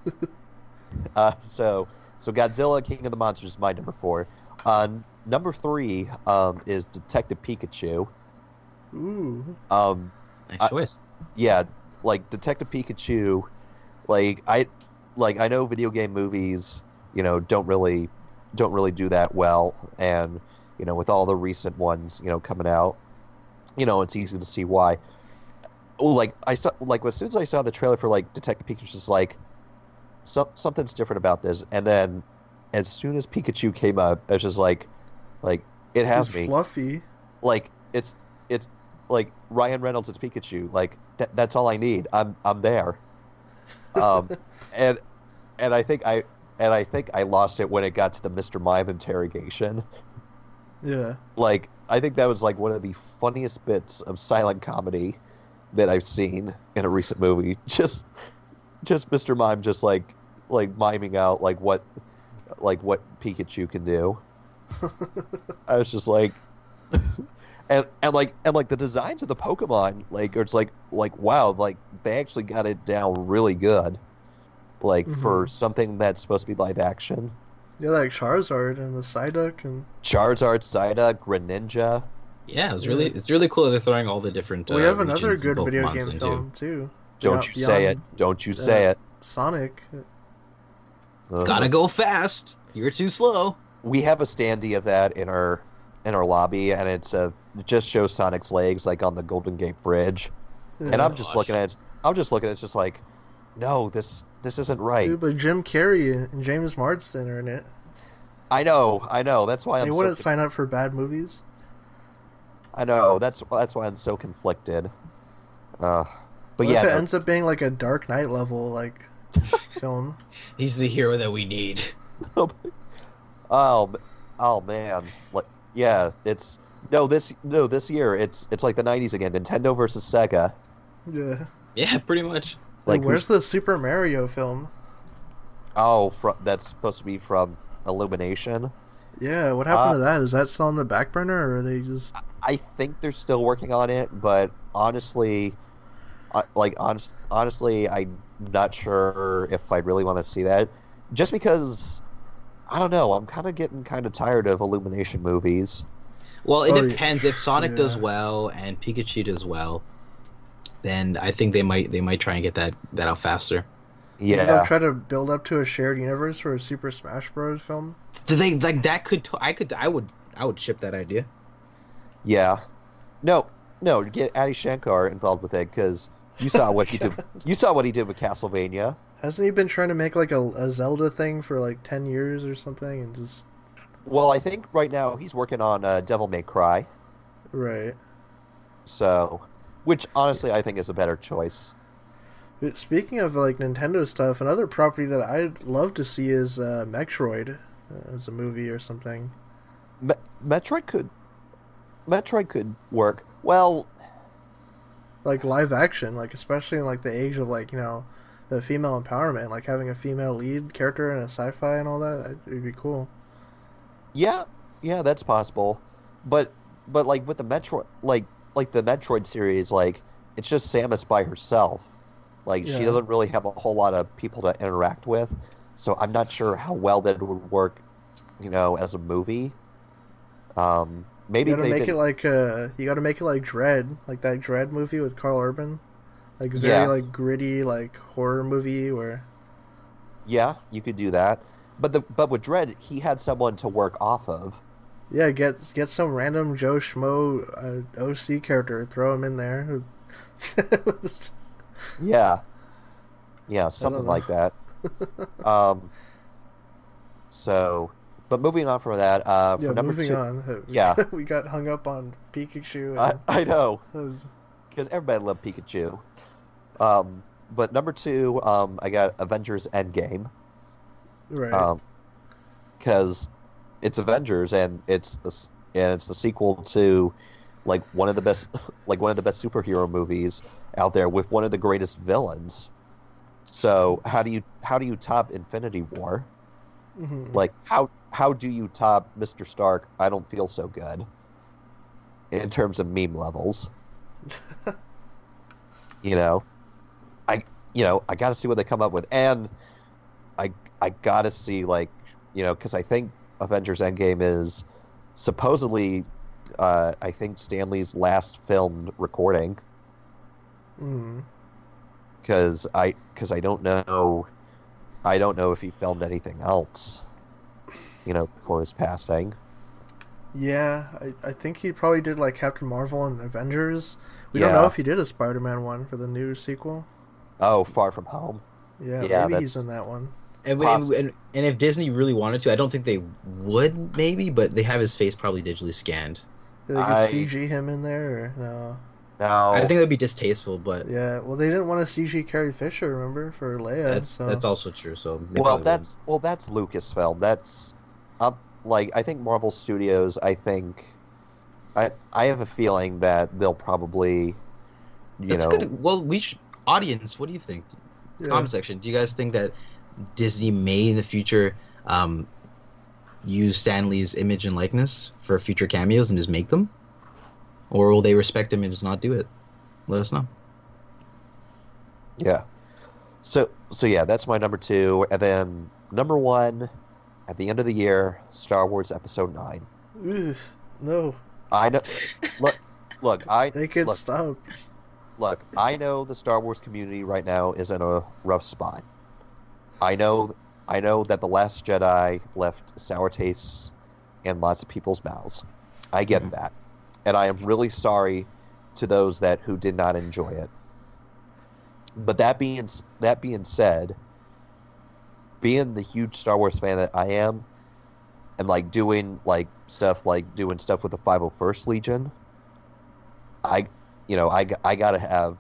Speaker 2: Uh, so, so Godzilla, King of the Monsters is my number four. Uh, number three um, is Detective Pikachu.
Speaker 1: Ooh.
Speaker 2: Um,
Speaker 3: nice
Speaker 2: I-
Speaker 3: choice.
Speaker 2: yeah, like Detective Pikachu. Like I, like I know video game movies, you know, don't really, don't really do that well, and you know, with all the recent ones, you know, coming out, you know, it's easy to see why. Oh, like I saw, like as soon as I saw the trailer for like Detective Pikachu, just like, some something's different about this, and then as soon as Pikachu came up, it's just like, like it has
Speaker 1: It's
Speaker 2: me
Speaker 1: fluffy.
Speaker 2: like it's it's like Ryan Reynolds it's Pikachu like th- that's all I need I'm I'm there um and and I think I and I think I lost it when it got to the Mr. Mime interrogation
Speaker 1: Yeah.
Speaker 2: like I think that was like one of the funniest bits of silent comedy that I've seen in a recent movie just just Mr. Mime just like like miming out like what like what Pikachu can do I was just like, and and like and like the designs of the Pokemon, like it's like like wow, like they actually got it down really good, like for something that's supposed to be live action.
Speaker 1: Yeah, like Charizard and the Psyduck and
Speaker 2: Charizard, Psyduck, Greninja.
Speaker 3: Yeah, it was really it's really cool that they're throwing all the different.
Speaker 1: we
Speaker 3: uh,
Speaker 1: have another good video game
Speaker 3: into.
Speaker 1: film too.
Speaker 2: Don't you say it? Don't you say it?
Speaker 1: Sonic.
Speaker 2: Uh,
Speaker 3: Gotta go fast. You're too slow.
Speaker 2: We have a standee of that in our in our lobby, and it's a it just shows Sonic's legs like on the Golden Gate Bridge, and I'm just
Speaker 3: Gosh.
Speaker 2: looking at it. I'm just looking at it, just like, no, this this isn't right.
Speaker 1: Dude, but Jim Carrey and James Marsden are in it.
Speaker 2: I know, I know. That's why I'm
Speaker 1: They wouldn't sign up for bad movies.
Speaker 2: I know that's that's why I'm so conflicted. Uh, but
Speaker 1: What
Speaker 2: yeah,
Speaker 1: if it
Speaker 2: no,
Speaker 1: ends up being like a Dark Knight level like film?
Speaker 3: He's the hero that we need.
Speaker 2: oh, m- oh man, like yeah, it's no this no this year it's it's like the '90s again. Nintendo versus Sega.
Speaker 1: Yeah.
Speaker 3: Yeah, pretty much.
Speaker 2: Like
Speaker 1: Like, where's the Super Mario film?
Speaker 2: Oh, fr- that's supposed to be from Illumination.
Speaker 1: Yeah, what happened
Speaker 2: Uh,
Speaker 1: to that? Is that still on the back burner, or are they just?
Speaker 2: I think they're still working on it, but honestly, like honest, honestly, I'm not sure if I'd really want to see that. Just because, I don't know, I'm kind of getting kind of tired of Illumination movies.
Speaker 3: Well, it
Speaker 1: Oh, yeah.
Speaker 3: depends. If Sonic does well and Pikachu does well, then I think they might they might try and get that that out faster.
Speaker 1: Yeah, They'll try to build up to a shared universe for a Super Smash Bros. film.
Speaker 3: Do they like that? Could I could I would I would ship that idea.
Speaker 2: yeah. No, no, get Adi Shankar involved with it because you saw what he did. You saw what he did with Castlevania.
Speaker 1: Hasn't he been trying to make like a, a Zelda thing for like ten years or something? And just
Speaker 2: Well, I think right now he's working on uh, Devil May Cry.
Speaker 1: right.
Speaker 2: So, which honestly I think is a better choice.
Speaker 1: Speaking of like Nintendo stuff, another property that I'd love to see is uh, Metroid uh, as a movie or something.
Speaker 2: Me- Metroid could Metroid could work. Well,
Speaker 1: like live action, like especially in like the age of like you know the female empowerment, like having a female lead character in a sci-fi and all that, it'd be cool.
Speaker 2: yeah, yeah, that's possible. But but like with the Metroid, like like the Metroid series, like it's just Samus by herself. Like
Speaker 1: Yeah.
Speaker 2: she doesn't really have a whole lot of people to interact with. So I'm not sure how well that would work, you know, as a movie. Um, maybe
Speaker 1: you gotta
Speaker 2: they
Speaker 1: make
Speaker 2: did,
Speaker 1: it like uh, you gotta make it like Dredd, like that Dredd movie with Karl Urban, like very
Speaker 2: Yeah.
Speaker 1: like gritty like horror movie where
Speaker 2: yeah, you could do that. But the but with Dredd, he had someone to work off of.
Speaker 1: yeah get get some random Joe Schmo uh, OC character, throw him in there.
Speaker 2: Yeah. Yeah, something like that. um so but moving on from that, uh
Speaker 1: yeah,
Speaker 2: number
Speaker 1: moving
Speaker 2: two
Speaker 1: on.
Speaker 2: Yeah.
Speaker 1: we got hung up on Pikachu.
Speaker 2: I,
Speaker 1: And,
Speaker 2: I know, because everybody loved Pikachu. Um but number two, um I got Avengers Endgame.
Speaker 1: right.
Speaker 2: Um because it's Avengers and it's the and it's the sequel to like one of the best like one of the best superhero movies out there with one of the greatest villains. So how do you how do you top Infinity War?
Speaker 1: Mhm.
Speaker 2: Like how how do you top Mr. Stark? I don't feel so good. In terms of meme levels, you know, I you know I got to see what they come up with, and I I got to see like you know because I think Avengers Endgame is supposedly uh, I think Stan Lee's last filmed recording because I because I don't know I don't know if he filmed anything else you know before his passing.
Speaker 1: Yeah, I, I think he probably did like Captain Marvel and Avengers. We
Speaker 2: Yeah.
Speaker 1: don't know if he did a Spider-Man one for the new sequel.
Speaker 2: Oh, Far From Home.
Speaker 1: Yeah,
Speaker 2: Yeah,
Speaker 1: maybe
Speaker 2: that's-
Speaker 1: he's in that one.
Speaker 3: And,
Speaker 2: Poss-
Speaker 3: and, and if Disney really wanted to, I don't think they would, maybe, but they have his face probably digitally scanned.
Speaker 1: Did they
Speaker 2: I-
Speaker 1: could CG him in there or no?
Speaker 2: Now,
Speaker 3: I think that'd be distasteful, but
Speaker 1: Yeah, well, they didn't want to CG Carrie Fisher, remember, for Leia.
Speaker 3: that's
Speaker 1: so.
Speaker 3: that's also true. So they
Speaker 2: well,
Speaker 3: probably
Speaker 2: that's well, that's Lucasfilm. That's up. Like I think Marvel Studios. I think I I have a feeling that they'll probably, you.
Speaker 3: That's
Speaker 2: know,
Speaker 3: good. Well, we should, audience. What do you think?
Speaker 1: yeah.
Speaker 3: Comment section. Do you guys think that Disney may in the future um, use Stan Lee's image and likeness for future cameos and just make them, or will they respect him and just not do it? Let us know.
Speaker 2: Yeah. So so yeah, that's my number two, and then number one, at the end of the year, Star Wars Episode Nine.
Speaker 1: Ugh, no,
Speaker 2: I know. look, look, I
Speaker 1: they could
Speaker 2: look,
Speaker 1: stop.
Speaker 2: look. I know the Star Wars community right now is in a rough spot. I know. I know that the Last Jedi left sour tastes in lots of people's mouths. I get
Speaker 3: Mhm.
Speaker 2: that, and I am really sorry to those that who did not enjoy it. But that being that being said, being the huge Star Wars fan that I am, and like doing like stuff like doing stuff with the 501st Legion, I, you know, I I gotta have,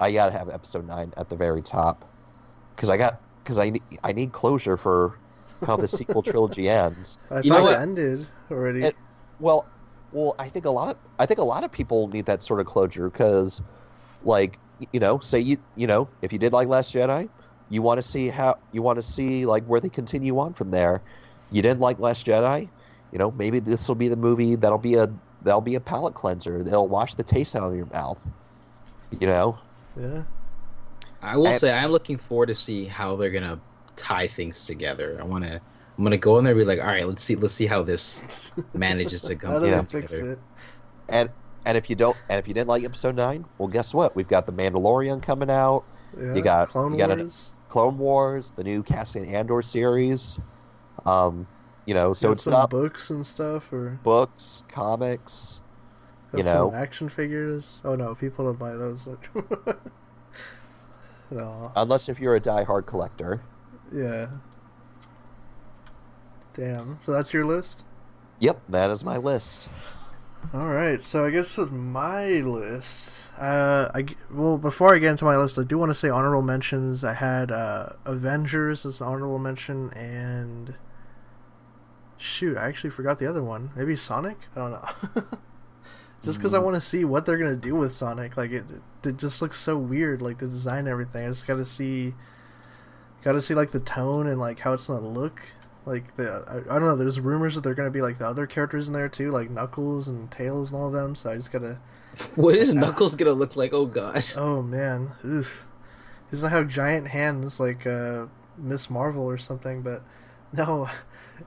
Speaker 2: I gotta have Episode Nine at the very top, because I got because I need I need closure for how the sequel trilogy ends.
Speaker 1: I
Speaker 3: You know
Speaker 1: thought it ended already.
Speaker 2: It- Well, well, I think a lot. I think a lot of people need that sort of closure because, like, you know, say you you know, if you did like Last Jedi, you want to see how you want to see like where they continue on from there. You didn't like Last Jedi, you know, maybe this will be the movie that'll be a that'll be a palate cleanser. They'll wash the taste out of your mouth. You know,
Speaker 1: yeah,
Speaker 3: I will
Speaker 2: I-
Speaker 3: say I'm looking forward to see how they're gonna tie things together. I want to. I'm gonna go in there and be like, all right, let's see, let's see how this manages to come
Speaker 2: Yeah.
Speaker 1: fix
Speaker 3: together.
Speaker 1: it?
Speaker 2: and and if you don't and if you didn't like Episode Nine, well, guess what? We've got the Mandalorian coming out.
Speaker 1: Yeah,
Speaker 2: You got-
Speaker 1: Clone
Speaker 2: you got
Speaker 1: Wars.
Speaker 2: Clone Wars, the new Cassian Andor series. Um, you know, so
Speaker 1: Got
Speaker 2: it's
Speaker 1: some
Speaker 2: not
Speaker 1: books and stuff, or
Speaker 2: books, comics. you
Speaker 1: some
Speaker 2: know.
Speaker 1: action figures. Oh no, people don't buy those. no,
Speaker 2: Unless if you're a die-hard collector.
Speaker 1: yeah. Damn. So that's your list.
Speaker 2: Yep, that is my list.
Speaker 1: All right, so I guess with my list, uh, I well before I get into my list, I do want to say honorable mentions. I had uh, Avengers as an honorable mention, and shoot, I actually forgot the other one. Maybe Sonic. I don't know. just because I
Speaker 2: Mm.
Speaker 1: want to see what they're gonna do with Sonic. Like it, it just looks so weird. Like the design and everything. I just gotta see, gotta see like the tone and like how it's gonna look. Like the I, I don't know. There's rumors that they're gonna be like the other characters in there too, like Knuckles and Tails and all of them. So I just gotta.
Speaker 3: What is Knuckles gonna look like? Oh god.
Speaker 1: Oh man, oof. He's gonna have giant hands like uh, Miss Marvel or something. But no,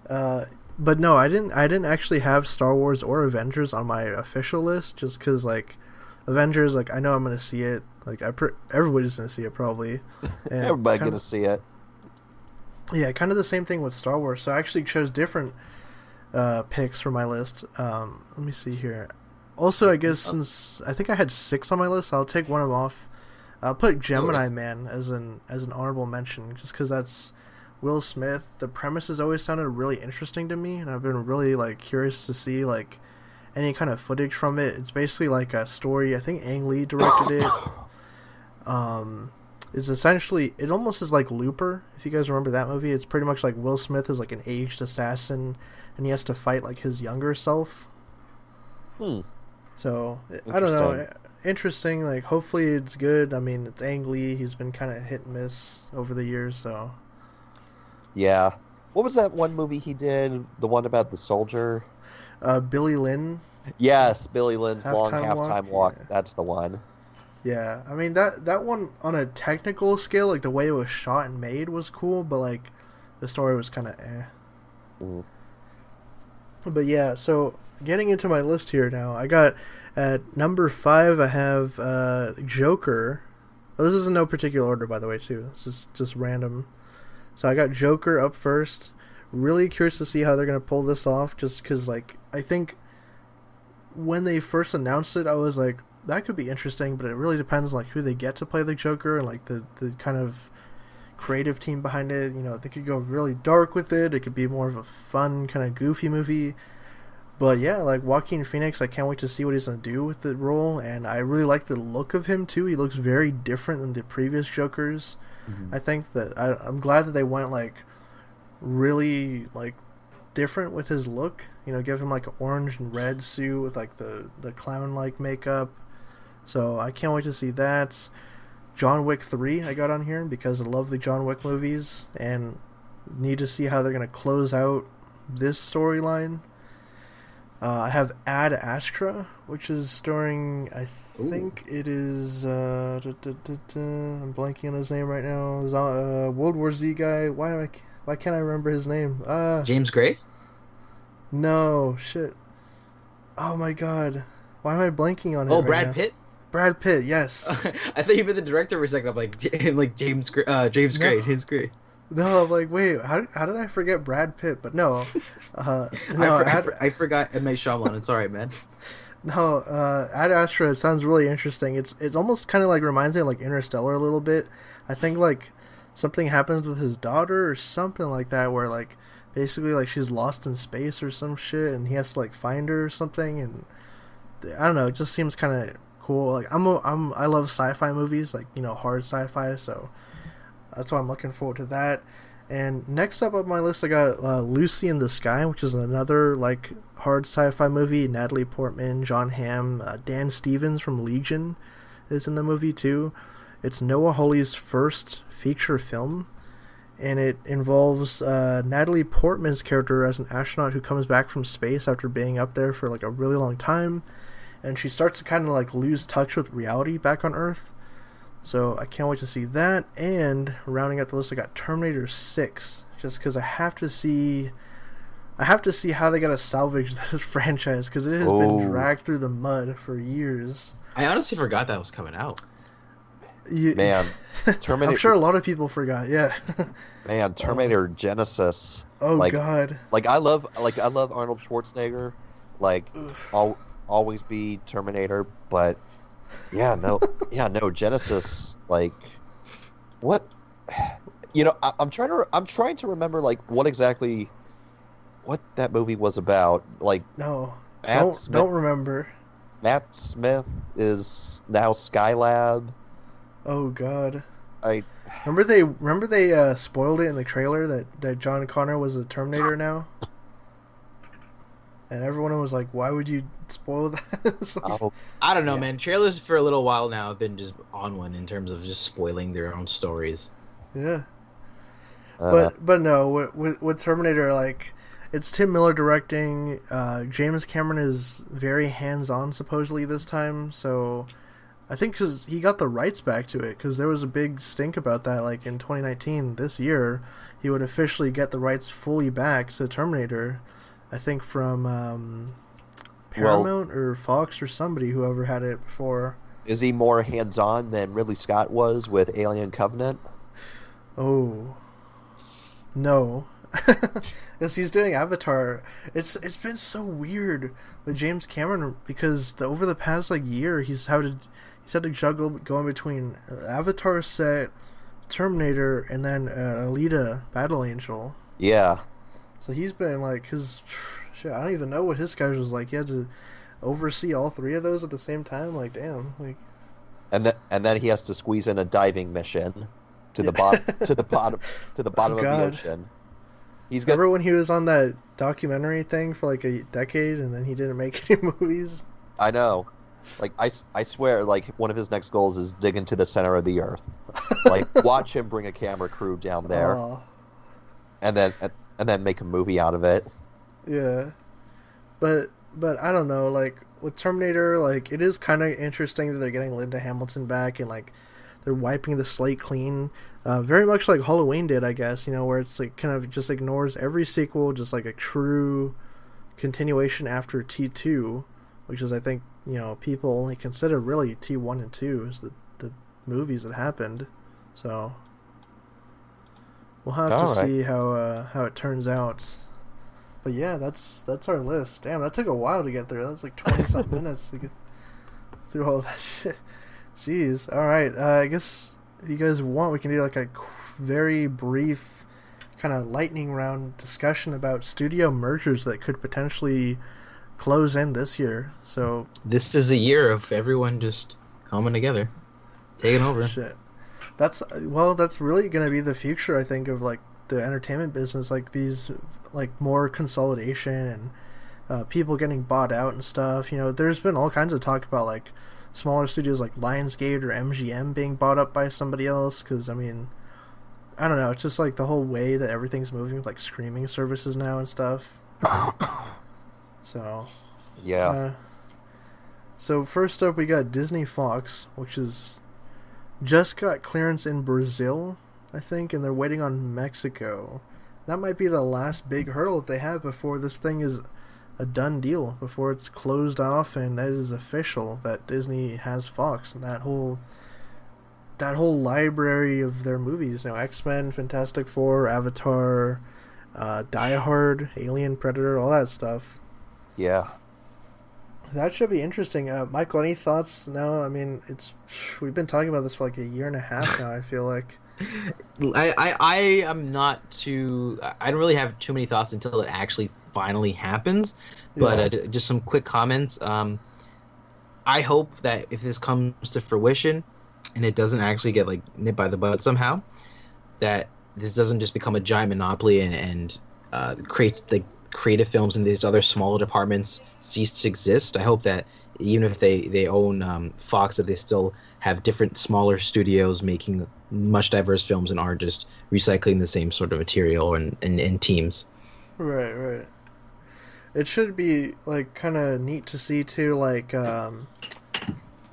Speaker 1: uh, but no, I didn't. I didn't actually have Star Wars or Avengers on my official list, just because like Avengers, like I know I'm gonna see it. Like I, pr- everybody's gonna see it probably. And
Speaker 2: Everybody
Speaker 1: kinda-
Speaker 2: gonna see it.
Speaker 1: Yeah, kind of the same thing with Star Wars. So I actually chose different uh, picks for my list. Um, let me see here. Also, I guess since I think I had six on my list, I'll take one of them off. I'll put Gemini. Man as an as an honorable mention, just because that's Will Smith. The premise has always sounded really interesting to me, and I've been really like curious to see like any kind of footage from it. It's basically like a story. I think Ang Lee directed it. Um, it's essentially it almost is like Looper. If you guys remember that movie, it's pretty much like Will Smith is like an aged assassin, and he has to fight like his younger self.
Speaker 2: Hmm.
Speaker 1: So I don't know.
Speaker 2: Interesting.
Speaker 1: Like hopefully it's good. I mean, it's Ang Lee. He's been kind of hit and miss over the years. So
Speaker 2: Yeah. What was that one movie he did? The one about the soldier?
Speaker 1: uh, Billy Lynn.
Speaker 2: Yes, Billy Lynn's long
Speaker 1: Halftime Walk?
Speaker 2: walk.
Speaker 1: Yeah.
Speaker 2: That's the one.
Speaker 1: Yeah, I mean that that one on a technical scale, like the way it was shot and made was cool, but like the story was kind of eh.
Speaker 2: Mm.
Speaker 1: But yeah, so getting into my list here now, I got at number five. I have uh, Joker. Well, this is in no particular order, by the way, too. It's just just random. So I got Joker up first. Really curious to see how they're gonna pull this off. Just because, like, I think when they first announced it, I was like, that could be interesting. But it really depends, like, who they get to play the Joker and like the the kind of creative team behind it. You know, they could go really dark with it. It could be more of a fun, kind of goofy movie. But yeah, like Joaquin Phoenix, I can't wait to see what he's gonna do with the role, and I really like the look of him too. He looks very different than the previous Jokers. Mm-hmm. I think that I, I'm glad that they went like really like different with his look. You know, give him like an orange and red suit with like the the clown like makeup. So I can't wait to see that. John Wick three I got on here because I love the John Wick movies and need to see how they're gonna close out this storyline. Uh, I have Ad Astra, which is starring. I
Speaker 3: Ooh.
Speaker 1: think it is. Uh, da, da, da, I'm blanking on his name right now. Uh, World War Z guy. Why am I? Why can't I remember his name? Uh,
Speaker 3: James Gray?
Speaker 1: no shit. Oh my god. Why am I blanking on it?
Speaker 3: Oh,
Speaker 1: right
Speaker 3: Brad
Speaker 1: now?
Speaker 3: Pitt?
Speaker 1: Brad Pitt. Yes.
Speaker 3: I thought you meant the director for a second. I'm like, like James Gray. Uh, James Gray.
Speaker 1: No.
Speaker 3: James Gray.
Speaker 1: no, I'm like, wait. How, how did I forget Brad Pitt? But no. Uh, no.
Speaker 3: I, for- I, for- I forgot M. Night Shyamalan. It's all right, man.
Speaker 1: No, uh, Ad Astra it sounds really interesting. It's it almost kind of like reminds me of like Interstellar a little bit. I think like something happens with his daughter or something like that, where like basically like she's lost in space or some shit, and he has to like find her or something. And I don't know, it just seems kind of cool. Like I'm a, I'm I love sci-fi movies, like you know hard sci-fi, so that's why I'm looking forward to that. And next up on my list, I got uh, Lucy in the Sky, which is another like hard sci-fi movie. Natalie Portman, Jon Hamm, uh, Dan Stevens from Legion is in the movie too. It's Noah Hawley's first feature film, and it involves uh, Natalie Portman's character as an astronaut who comes back from space after being up there for like a really long time, and she starts to kind of like lose touch with reality back on Earth. So I can't wait to see that. And rounding out the list, I got Terminator Six, just because I have to see, I have to see how they gotta salvage this franchise because it has
Speaker 2: Oh.
Speaker 1: been dragged through the mud for years.
Speaker 3: I honestly forgot that was coming out.
Speaker 1: You,
Speaker 2: Man,
Speaker 1: I'm sure a lot of people forgot. Yeah.
Speaker 2: Man, Terminator Genisys.
Speaker 1: oh
Speaker 2: Like-
Speaker 1: God.
Speaker 2: Like I love, like I love Arnold Schwarzenegger. Like
Speaker 1: Oof.
Speaker 2: Always be Terminator, but yeah, no, yeah, no Genisys. Like what? You know, I, I'm trying to, I'm trying to remember like what exactly, what that movie was about. Like
Speaker 1: No.
Speaker 2: Matt
Speaker 1: don't
Speaker 2: Smith,
Speaker 1: don't remember.
Speaker 2: Matt Smith is now Skylab.
Speaker 1: Oh God.
Speaker 2: I
Speaker 1: Remember they remember they uh, spoiled it in the trailer that, that John Connor was a Terminator now. and everyone was like, "Why would you spoil that?" Like-
Speaker 2: Oh,
Speaker 3: I don't know,
Speaker 2: Yeah.
Speaker 3: man. Trailers for a little while now have been just on one in terms of just spoiling their own stories.
Speaker 1: yeah,
Speaker 2: uh,
Speaker 1: but but no, with, with with Terminator, like it's Tim Miller directing. Uh, James Cameron is very hands on supposedly this time, so I think because he got the rights back to it, because there was a big stink about that. Like in 2019, this year, he would officially get the rights fully back to Terminator. I think from um,
Speaker 2: Well-
Speaker 1: Paramount or Fox or somebody, whoever had it before.
Speaker 2: is he more hands-on than Ridley Scott was with Alien Covenant?
Speaker 1: Oh, no, because he's doing Avatar. It's it's been so weird with James Cameron because the, over the past like year he's had to he's had to juggle going between Avatar set, Terminator, and then uh, Alita Battle Angel.
Speaker 2: Yeah,
Speaker 1: So he's been like his shit. I don't even know what his schedule was like. He had to oversee all three of those at the same time. Like damn, like
Speaker 2: and then and then he has to squeeze in a diving mission to the bottom to the bottom to the bottom of the ocean. He's got
Speaker 1: remember when he was on that documentary thing for like a decade and then he didn't make any movies.
Speaker 2: I know. Like I, I swear like one of his next goals is dig into the center of the earth. Like watch him bring a camera crew down there
Speaker 1: Aw,
Speaker 2: and then and then make a movie out of it.
Speaker 1: yeah, but but I don't know. Like with Terminator, like it is kind of interesting that they're getting Linda Hamilton back and like they're wiping the slate clean. Uh, very much like Halloween did, I guess. You know, where it's like kind of just ignores every sequel, just like a true continuation after T two, which is I think you know people only consider really T one and two as the the movies that happened. So we'll have to
Speaker 2: All right.
Speaker 1: see how uh, how it turns out. But yeah, that's that's our list. Damn, that took a while to get through. That's like twenty something minutes to get through all that shit. Jeez. All right. Uh, I guess if you guys want, we can do like a very brief, kind of lightning round discussion about studio mergers that could potentially close in this year. So
Speaker 3: This is a year of everyone just coming together, taking over.
Speaker 1: Shit. That's well. That's really gonna be the future. I think of like the entertainment business, like these, like more consolidation and uh, people getting bought out and stuff. You know, there's been all kinds of talk about like smaller studios like Lionsgate or MGM being bought up by somebody else. Because I mean, I don't know. It's just like the whole way that everything's moving with like streaming services now and stuff. So
Speaker 2: Yeah.
Speaker 1: uh, so first up, we got Disney Fox, which is just got clearance in Brazil, I think, and they're waiting on Mexico. That might be the last big hurdle that they have before this thing is a done deal, before it's closed off and that is official that Disney has Fox and that whole that whole library of their movies. You know, X Men, Fantastic Four, Avatar, uh, Die Hard, Alien, Predator, all that stuff.
Speaker 2: yeah.
Speaker 1: That should be interesting. Uh, Michael, any thoughts? No, I mean it's we've been talking about this for like a year and a half now. I feel like
Speaker 3: I, I I am not too. I don't really have too many thoughts until it actually finally happens. But
Speaker 1: Yeah.
Speaker 3: uh, just some quick comments. Um, I hope that if this comes to fruition, and it doesn't actually get like nipped by the bud somehow, that this doesn't just become a giant monopoly and and uh, create the creative films in these other smaller departments cease to exist. I hope that even if they they own um, Fox, that they still have different smaller studios making much diverse films and aren't just recycling the same sort of material and and, and teams.
Speaker 1: right, right. It should be like kind of neat to see too. Like, um,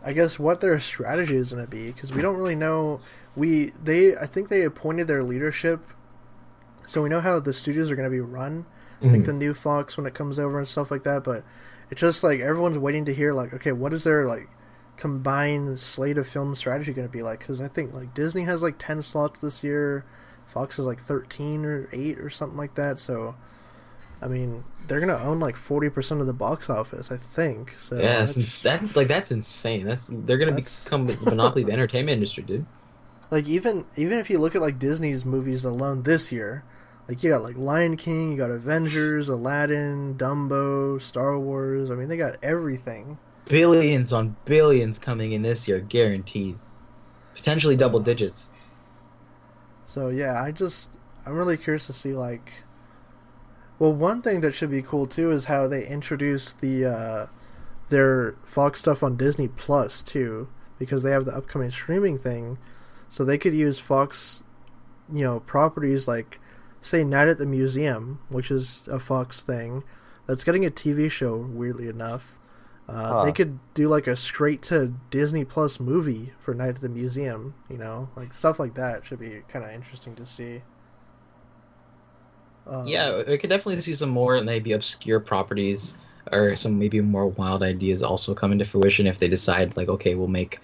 Speaker 1: I guess what their strategy is going to be because we don't really know. We they I think they appointed their leadership, so we know how the studios are going to be run. Like mm. the new Fox when it comes over and stuff like that. But it's just like everyone's waiting to hear like, okay, what is their like combined slate of film strategy going to be like? Because I think like Disney has like ten slots this year, Fox has like thirteen or eight or something like that. So, I mean, they're gonna own like forty percent of the box office, I think. So
Speaker 3: Yeah,
Speaker 1: that's-
Speaker 3: that's, that's like that's insane. That's they're gonna
Speaker 1: That's-
Speaker 3: become the monopoly of the entertainment industry, dude.
Speaker 1: like even even if you look at like Disney's movies alone this year, like you got like Lion King, you got Avengers, Aladdin, Dumbo, Star Wars. I mean, they got everything.
Speaker 3: Billions on billions coming in this year, guaranteed. Potentially double digits.
Speaker 1: So yeah, I just I'm really curious to see like Well, one thing that should be cool too is how they introduce the uh, their Fox stuff on Disney Plus too, because they have the upcoming streaming thing, so they could use Fox, you know, properties like say Night at the Museum, which is a Fox thing that's getting a TV show. Weirdly enough, uh,
Speaker 2: Huh.
Speaker 1: they could do like a straight to Disney Plus movie for Night at the Museum. You know, like stuff like that should be kind of interesting to see. Um,
Speaker 3: Yeah, I could definitely see some more maybe obscure properties or some maybe more wild ideas also come into fruition if they decide like okay we'll make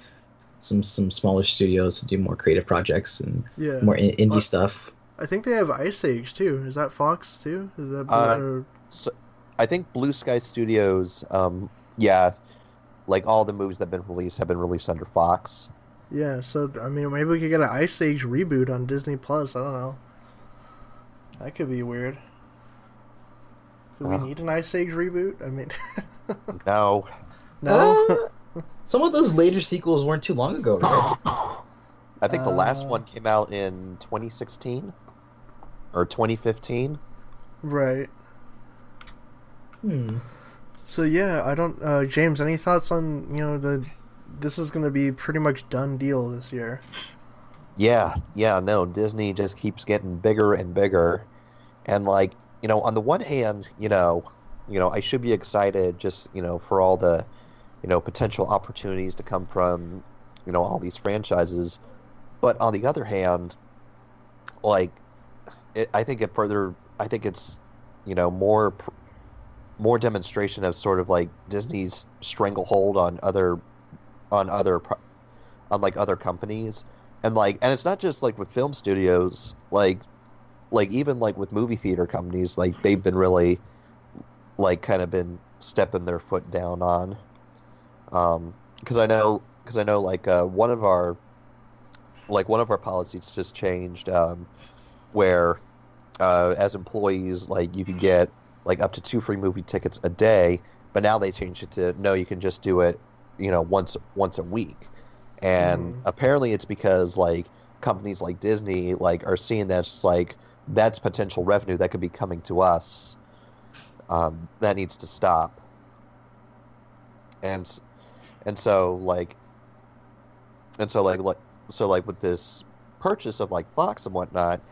Speaker 3: some some smaller studios to do more creative projects and
Speaker 1: yeah.
Speaker 3: more in- indie
Speaker 1: Uh,
Speaker 3: stuff.
Speaker 1: I think they have Ice Age too. Is that Fox too? Is that
Speaker 2: Uh,
Speaker 1: or-
Speaker 2: So, I think Blue Sky Studios, um, yeah, like all the movies that have been released have been released under Fox.
Speaker 1: yeah? So I mean, maybe we could get an Ice Age reboot on Disney Plus. I don't know. That could be weird. Do we
Speaker 2: Uh.
Speaker 1: need an Ice Age reboot? I mean,
Speaker 2: No,
Speaker 1: no.
Speaker 3: Uh, some of those later sequels weren't too long ago, right?
Speaker 2: I think the last
Speaker 1: Uh.
Speaker 2: one came out in 2016 or 2015.
Speaker 1: right.
Speaker 3: hmm.
Speaker 1: So yeah, I don't. Uh, James, any thoughts on you know the? This is going to be pretty much done deal this year.
Speaker 2: Yeah, yeah, no, Disney just keeps getting bigger and bigger. And like, you know, on the one hand, you know, you know, I should be excited just, you know, for all the, you know, potential opportunities to come from, you know, all these franchises. But on the other hand, like it, I think it further I think it's, you know, more more demonstration of sort of like Disney's stranglehold on other on other on like other companies. And like and it's not just like with film studios like like even like with movie theater companies like they've been really like kind of been stepping their foot down on. Um because i know because i know like uh one of our like one of our policies just changed um where uh as employees like you could get like up to two free movie tickets a day but now they changed it to no you can just do it you know once once a week and
Speaker 1: Mhm.
Speaker 2: apparently it's because like companies like Disney like are seeing that it's like that's potential revenue that could be coming to us um, that needs to stop and and so like and so like like so like with this purchase of like Fox and whatnot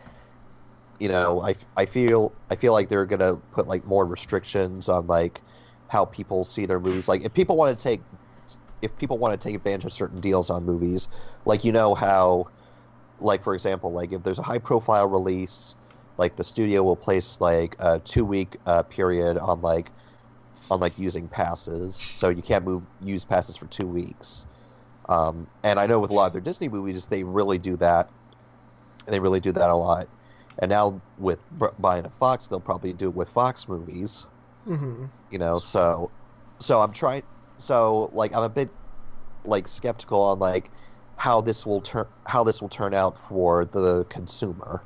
Speaker 2: you know I, I feel I feel like they're gonna put like more restrictions on like how people see their movies like if people want to take if people want to take advantage of certain deals on movies, like you know how, like for example, like if there's a high profile release, like the studio will place like a two week uh, period on like on like using passes, so you can't move use passes for two weeks. Um, and I know with a lot of their Disney movies, they really do that. They really do that a lot. And now with buying a Fox, they'll probably do it with Fox movies
Speaker 1: hmm
Speaker 2: you know so so i'm trying so like i'm a bit like skeptical on like how this will turn how this will turn out for the consumer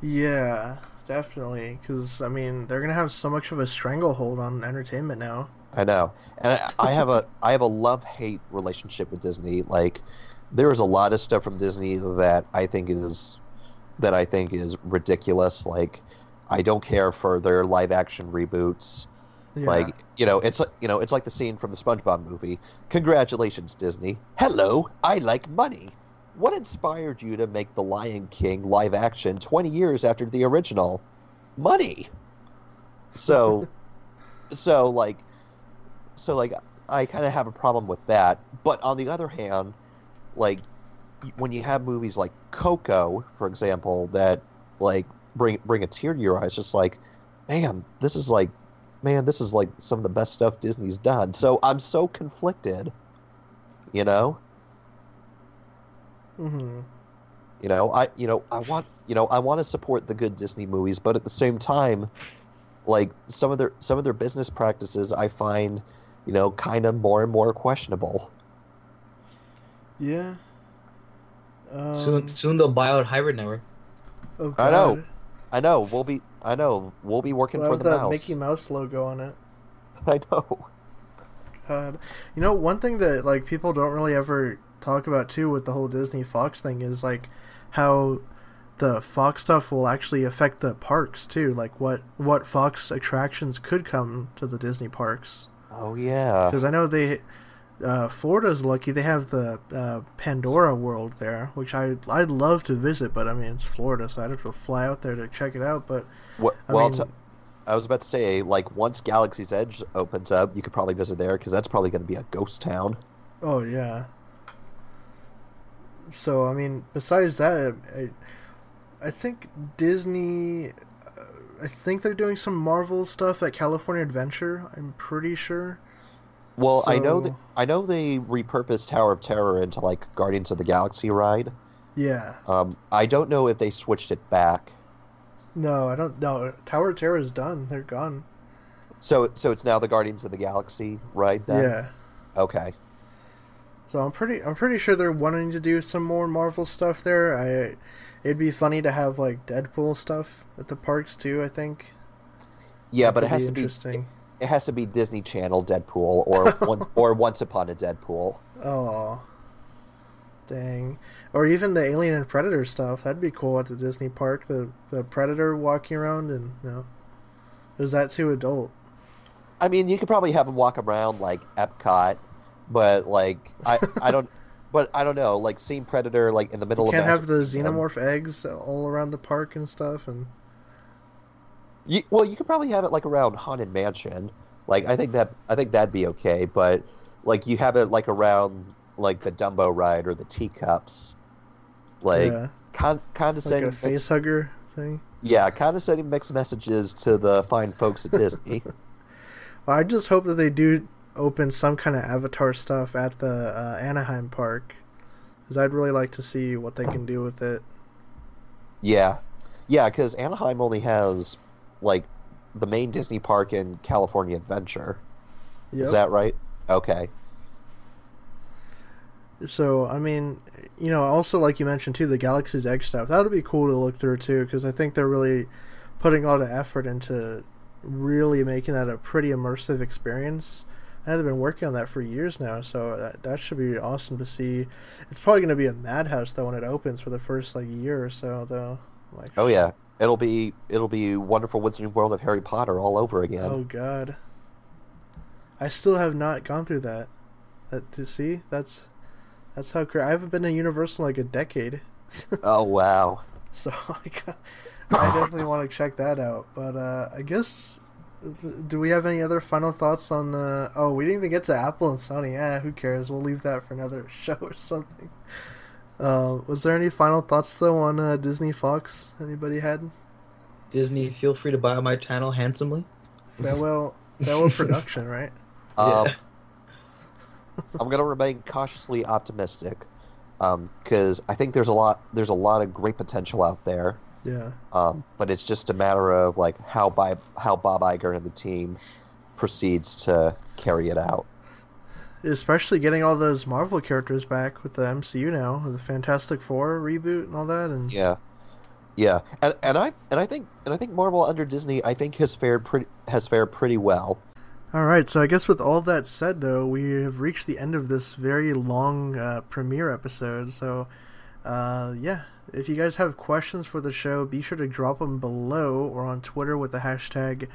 Speaker 1: Yeah, definitely. Because I mean, they're gonna have so much of a stranglehold on entertainment now.
Speaker 2: i know and I, I have a i have a love hate relationship with disney like there is a lot of stuff from disney that i think is that i think is ridiculous like i don't care for their live action reboots
Speaker 1: Yeah.
Speaker 2: Like you know, it's you know, it's like the scene from the SpongeBob movie. Congratulations, Disney. Hello, I like money. What inspired you to make The Lion King live action 20 years after the original? Money. So, so like, so like, I kind of have a problem with that. But on the other hand, like, when you have movies like Coco, for example, that like bring bring a tear to your eyes, just like, man, this is like man, this is like some of the best stuff Disney's done. So I'm so conflicted. You know?
Speaker 1: hmm
Speaker 2: You know, I you know, I want you know, I want to support the good Disney movies, but at the same time, like some of their some of their business practices I find, you know, kind of more and more questionable.
Speaker 1: Yeah. Um,
Speaker 3: soon, soon they'll buy out Hybrid Network.
Speaker 1: oh God.
Speaker 2: I know. I know, we'll be I know, we'll be working
Speaker 1: We'll
Speaker 2: for
Speaker 1: have
Speaker 2: the
Speaker 1: that
Speaker 2: mouse.
Speaker 1: Mickey Mouse logo on it.
Speaker 2: I know.
Speaker 1: God. You know, one thing that like people don't really ever talk about too with the whole Disney Fox thing is like how the Fox stuff will actually affect the parks too. Like what what Fox attractions could come to the Disney parks.
Speaker 2: Oh yeah.
Speaker 1: Because I know they, uh, Florida's lucky they have the uh, Pandora World there, which I I'd love to visit, but I mean it's Florida, so I'd have to fly out there to check it out. But
Speaker 2: What,
Speaker 1: I
Speaker 2: well,
Speaker 1: mean-
Speaker 2: t- I was about to say, like, once Galaxy's Edge opens up, you could probably visit there because that's probably going to be a ghost town.
Speaker 1: oh yeah. So I mean, besides that, I, I think Disney. uh, I think they're doing some Marvel stuff at California Adventure. I'm pretty sure.
Speaker 2: Well, I know that I know they repurposed Tower of Terror into like Guardians of the Galaxy ride.
Speaker 1: Yeah.
Speaker 2: Um, I don't know if they switched it back.
Speaker 1: No, I don't. No, Tower of Terror is done. They're gone.
Speaker 2: So, so it's now the Guardians of the Galaxy ride. Then?
Speaker 1: Yeah.
Speaker 2: Okay.
Speaker 1: So I'm pretty I'm pretty sure they're wanting to do some more Marvel stuff there. I it'd be funny to have like Deadpool stuff at the parks too, I think.
Speaker 2: Yeah,
Speaker 1: That
Speaker 2: but it has to be
Speaker 1: interesting.
Speaker 2: It has to be Disney Channel Deadpool or one or Once Upon a Deadpool.
Speaker 1: Oh. Dang. Or even the Alien and Predator stuff. That'd be cool at the Disney park. The the Predator walking around and you know is that too adult?
Speaker 2: I mean, you could probably have him walk around like Epcot, but like I I don't. But I don't know, like seeing Predator like in the middle
Speaker 1: You
Speaker 2: of
Speaker 1: can't have the
Speaker 2: Kingdom.
Speaker 1: Um, xenomorph eggs all around the park and stuff and
Speaker 2: You, well, you could probably have it like around Haunted Mansion. Like I think that I think that'd be okay, but like you have it like around like the Dumbo ride or the teacups, like
Speaker 1: yeah,
Speaker 2: con-
Speaker 1: like
Speaker 2: condescending.
Speaker 1: a face hugger thing.
Speaker 2: yeah, condescending mixed messages to the fine folks at Disney.
Speaker 1: Well, I just hope that they do open some kind of Avatar stuff at the uh, Anaheim park, because I'd really like to see what they can do with it.
Speaker 2: yeah, yeah, because Anaheim only has like the main Disney park in California Adventure.
Speaker 1: Yep.
Speaker 2: Is that right? Okay.
Speaker 1: So I mean, you know, also like you mentioned too, the Galaxy's Edge stuff. That would be cool to look through too, because I think they're really putting a lot of effort into really making that a pretty immersive experience. And they've been working on that for years now, so that that should be awesome to see. It's probably going to be a madhouse though when it opens for the first like year or so, though. Like,
Speaker 2: Oh yeah, it'll be it'll be wonderful Wizarding World of Harry Potter all over again.
Speaker 1: Oh God. I still have not gone through that. That to see that's that's how cra- I haven't been to Universal in like a decade,
Speaker 2: oh wow.
Speaker 1: so I, I definitely want to check that out. But uh, I guess do we have any other final thoughts on the? Oh, we didn't even get to Apple and Sony. Yeah, who cares? We'll leave that for another show or something. Uh, was there any final thoughts though on uh, Disney Fox? Anybody had?
Speaker 3: Disney, feel free to buy my channel handsomely.
Speaker 1: Farewell, farewell production, right?
Speaker 2: Um,
Speaker 3: Yeah.
Speaker 2: I'm gonna remain cautiously optimistic because I think there's a lot there's a lot of great potential out there.
Speaker 1: Yeah.
Speaker 2: Um, but it's just a matter of like how by how Bob Iger and the team proceeds to carry it out.
Speaker 1: Especially getting all those Marvel characters back with the MCU now, with the Fantastic Four reboot and all that, and
Speaker 2: Yeah, yeah, and and I and I think and I think Marvel under Disney I think has fared pretty has fared pretty well.
Speaker 1: all right. So I guess with all that said, though, we have reached the end of this very long uh, premiere episode. So, uh, yeah, if you guys have questions for the show, be sure to drop them below or on Twitter with the hashtag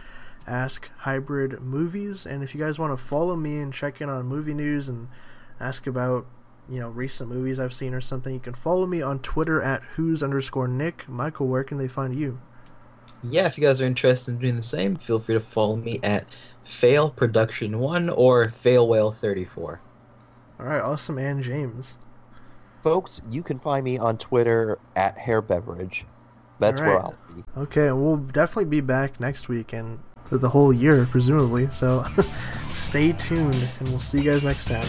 Speaker 1: Ask Hybrid Movies. And if you guys want to follow me and check in on movie news and ask about you know recent movies I've seen or something, you can follow me on Twitter at who's underscore Nick. Michael, where can they find you?
Speaker 3: Yeah, if you guys are interested in doing the same, feel free to follow me at Fail Production One or Fail Whale Thirty Four.
Speaker 1: All right, awesome, and James.
Speaker 2: Folks, you can find me on Twitter at Hair Beverage. That's where I'll be.
Speaker 1: Okay, and we'll definitely be back next week and for the whole year, presumably. So stay tuned, and we'll see you guys next time.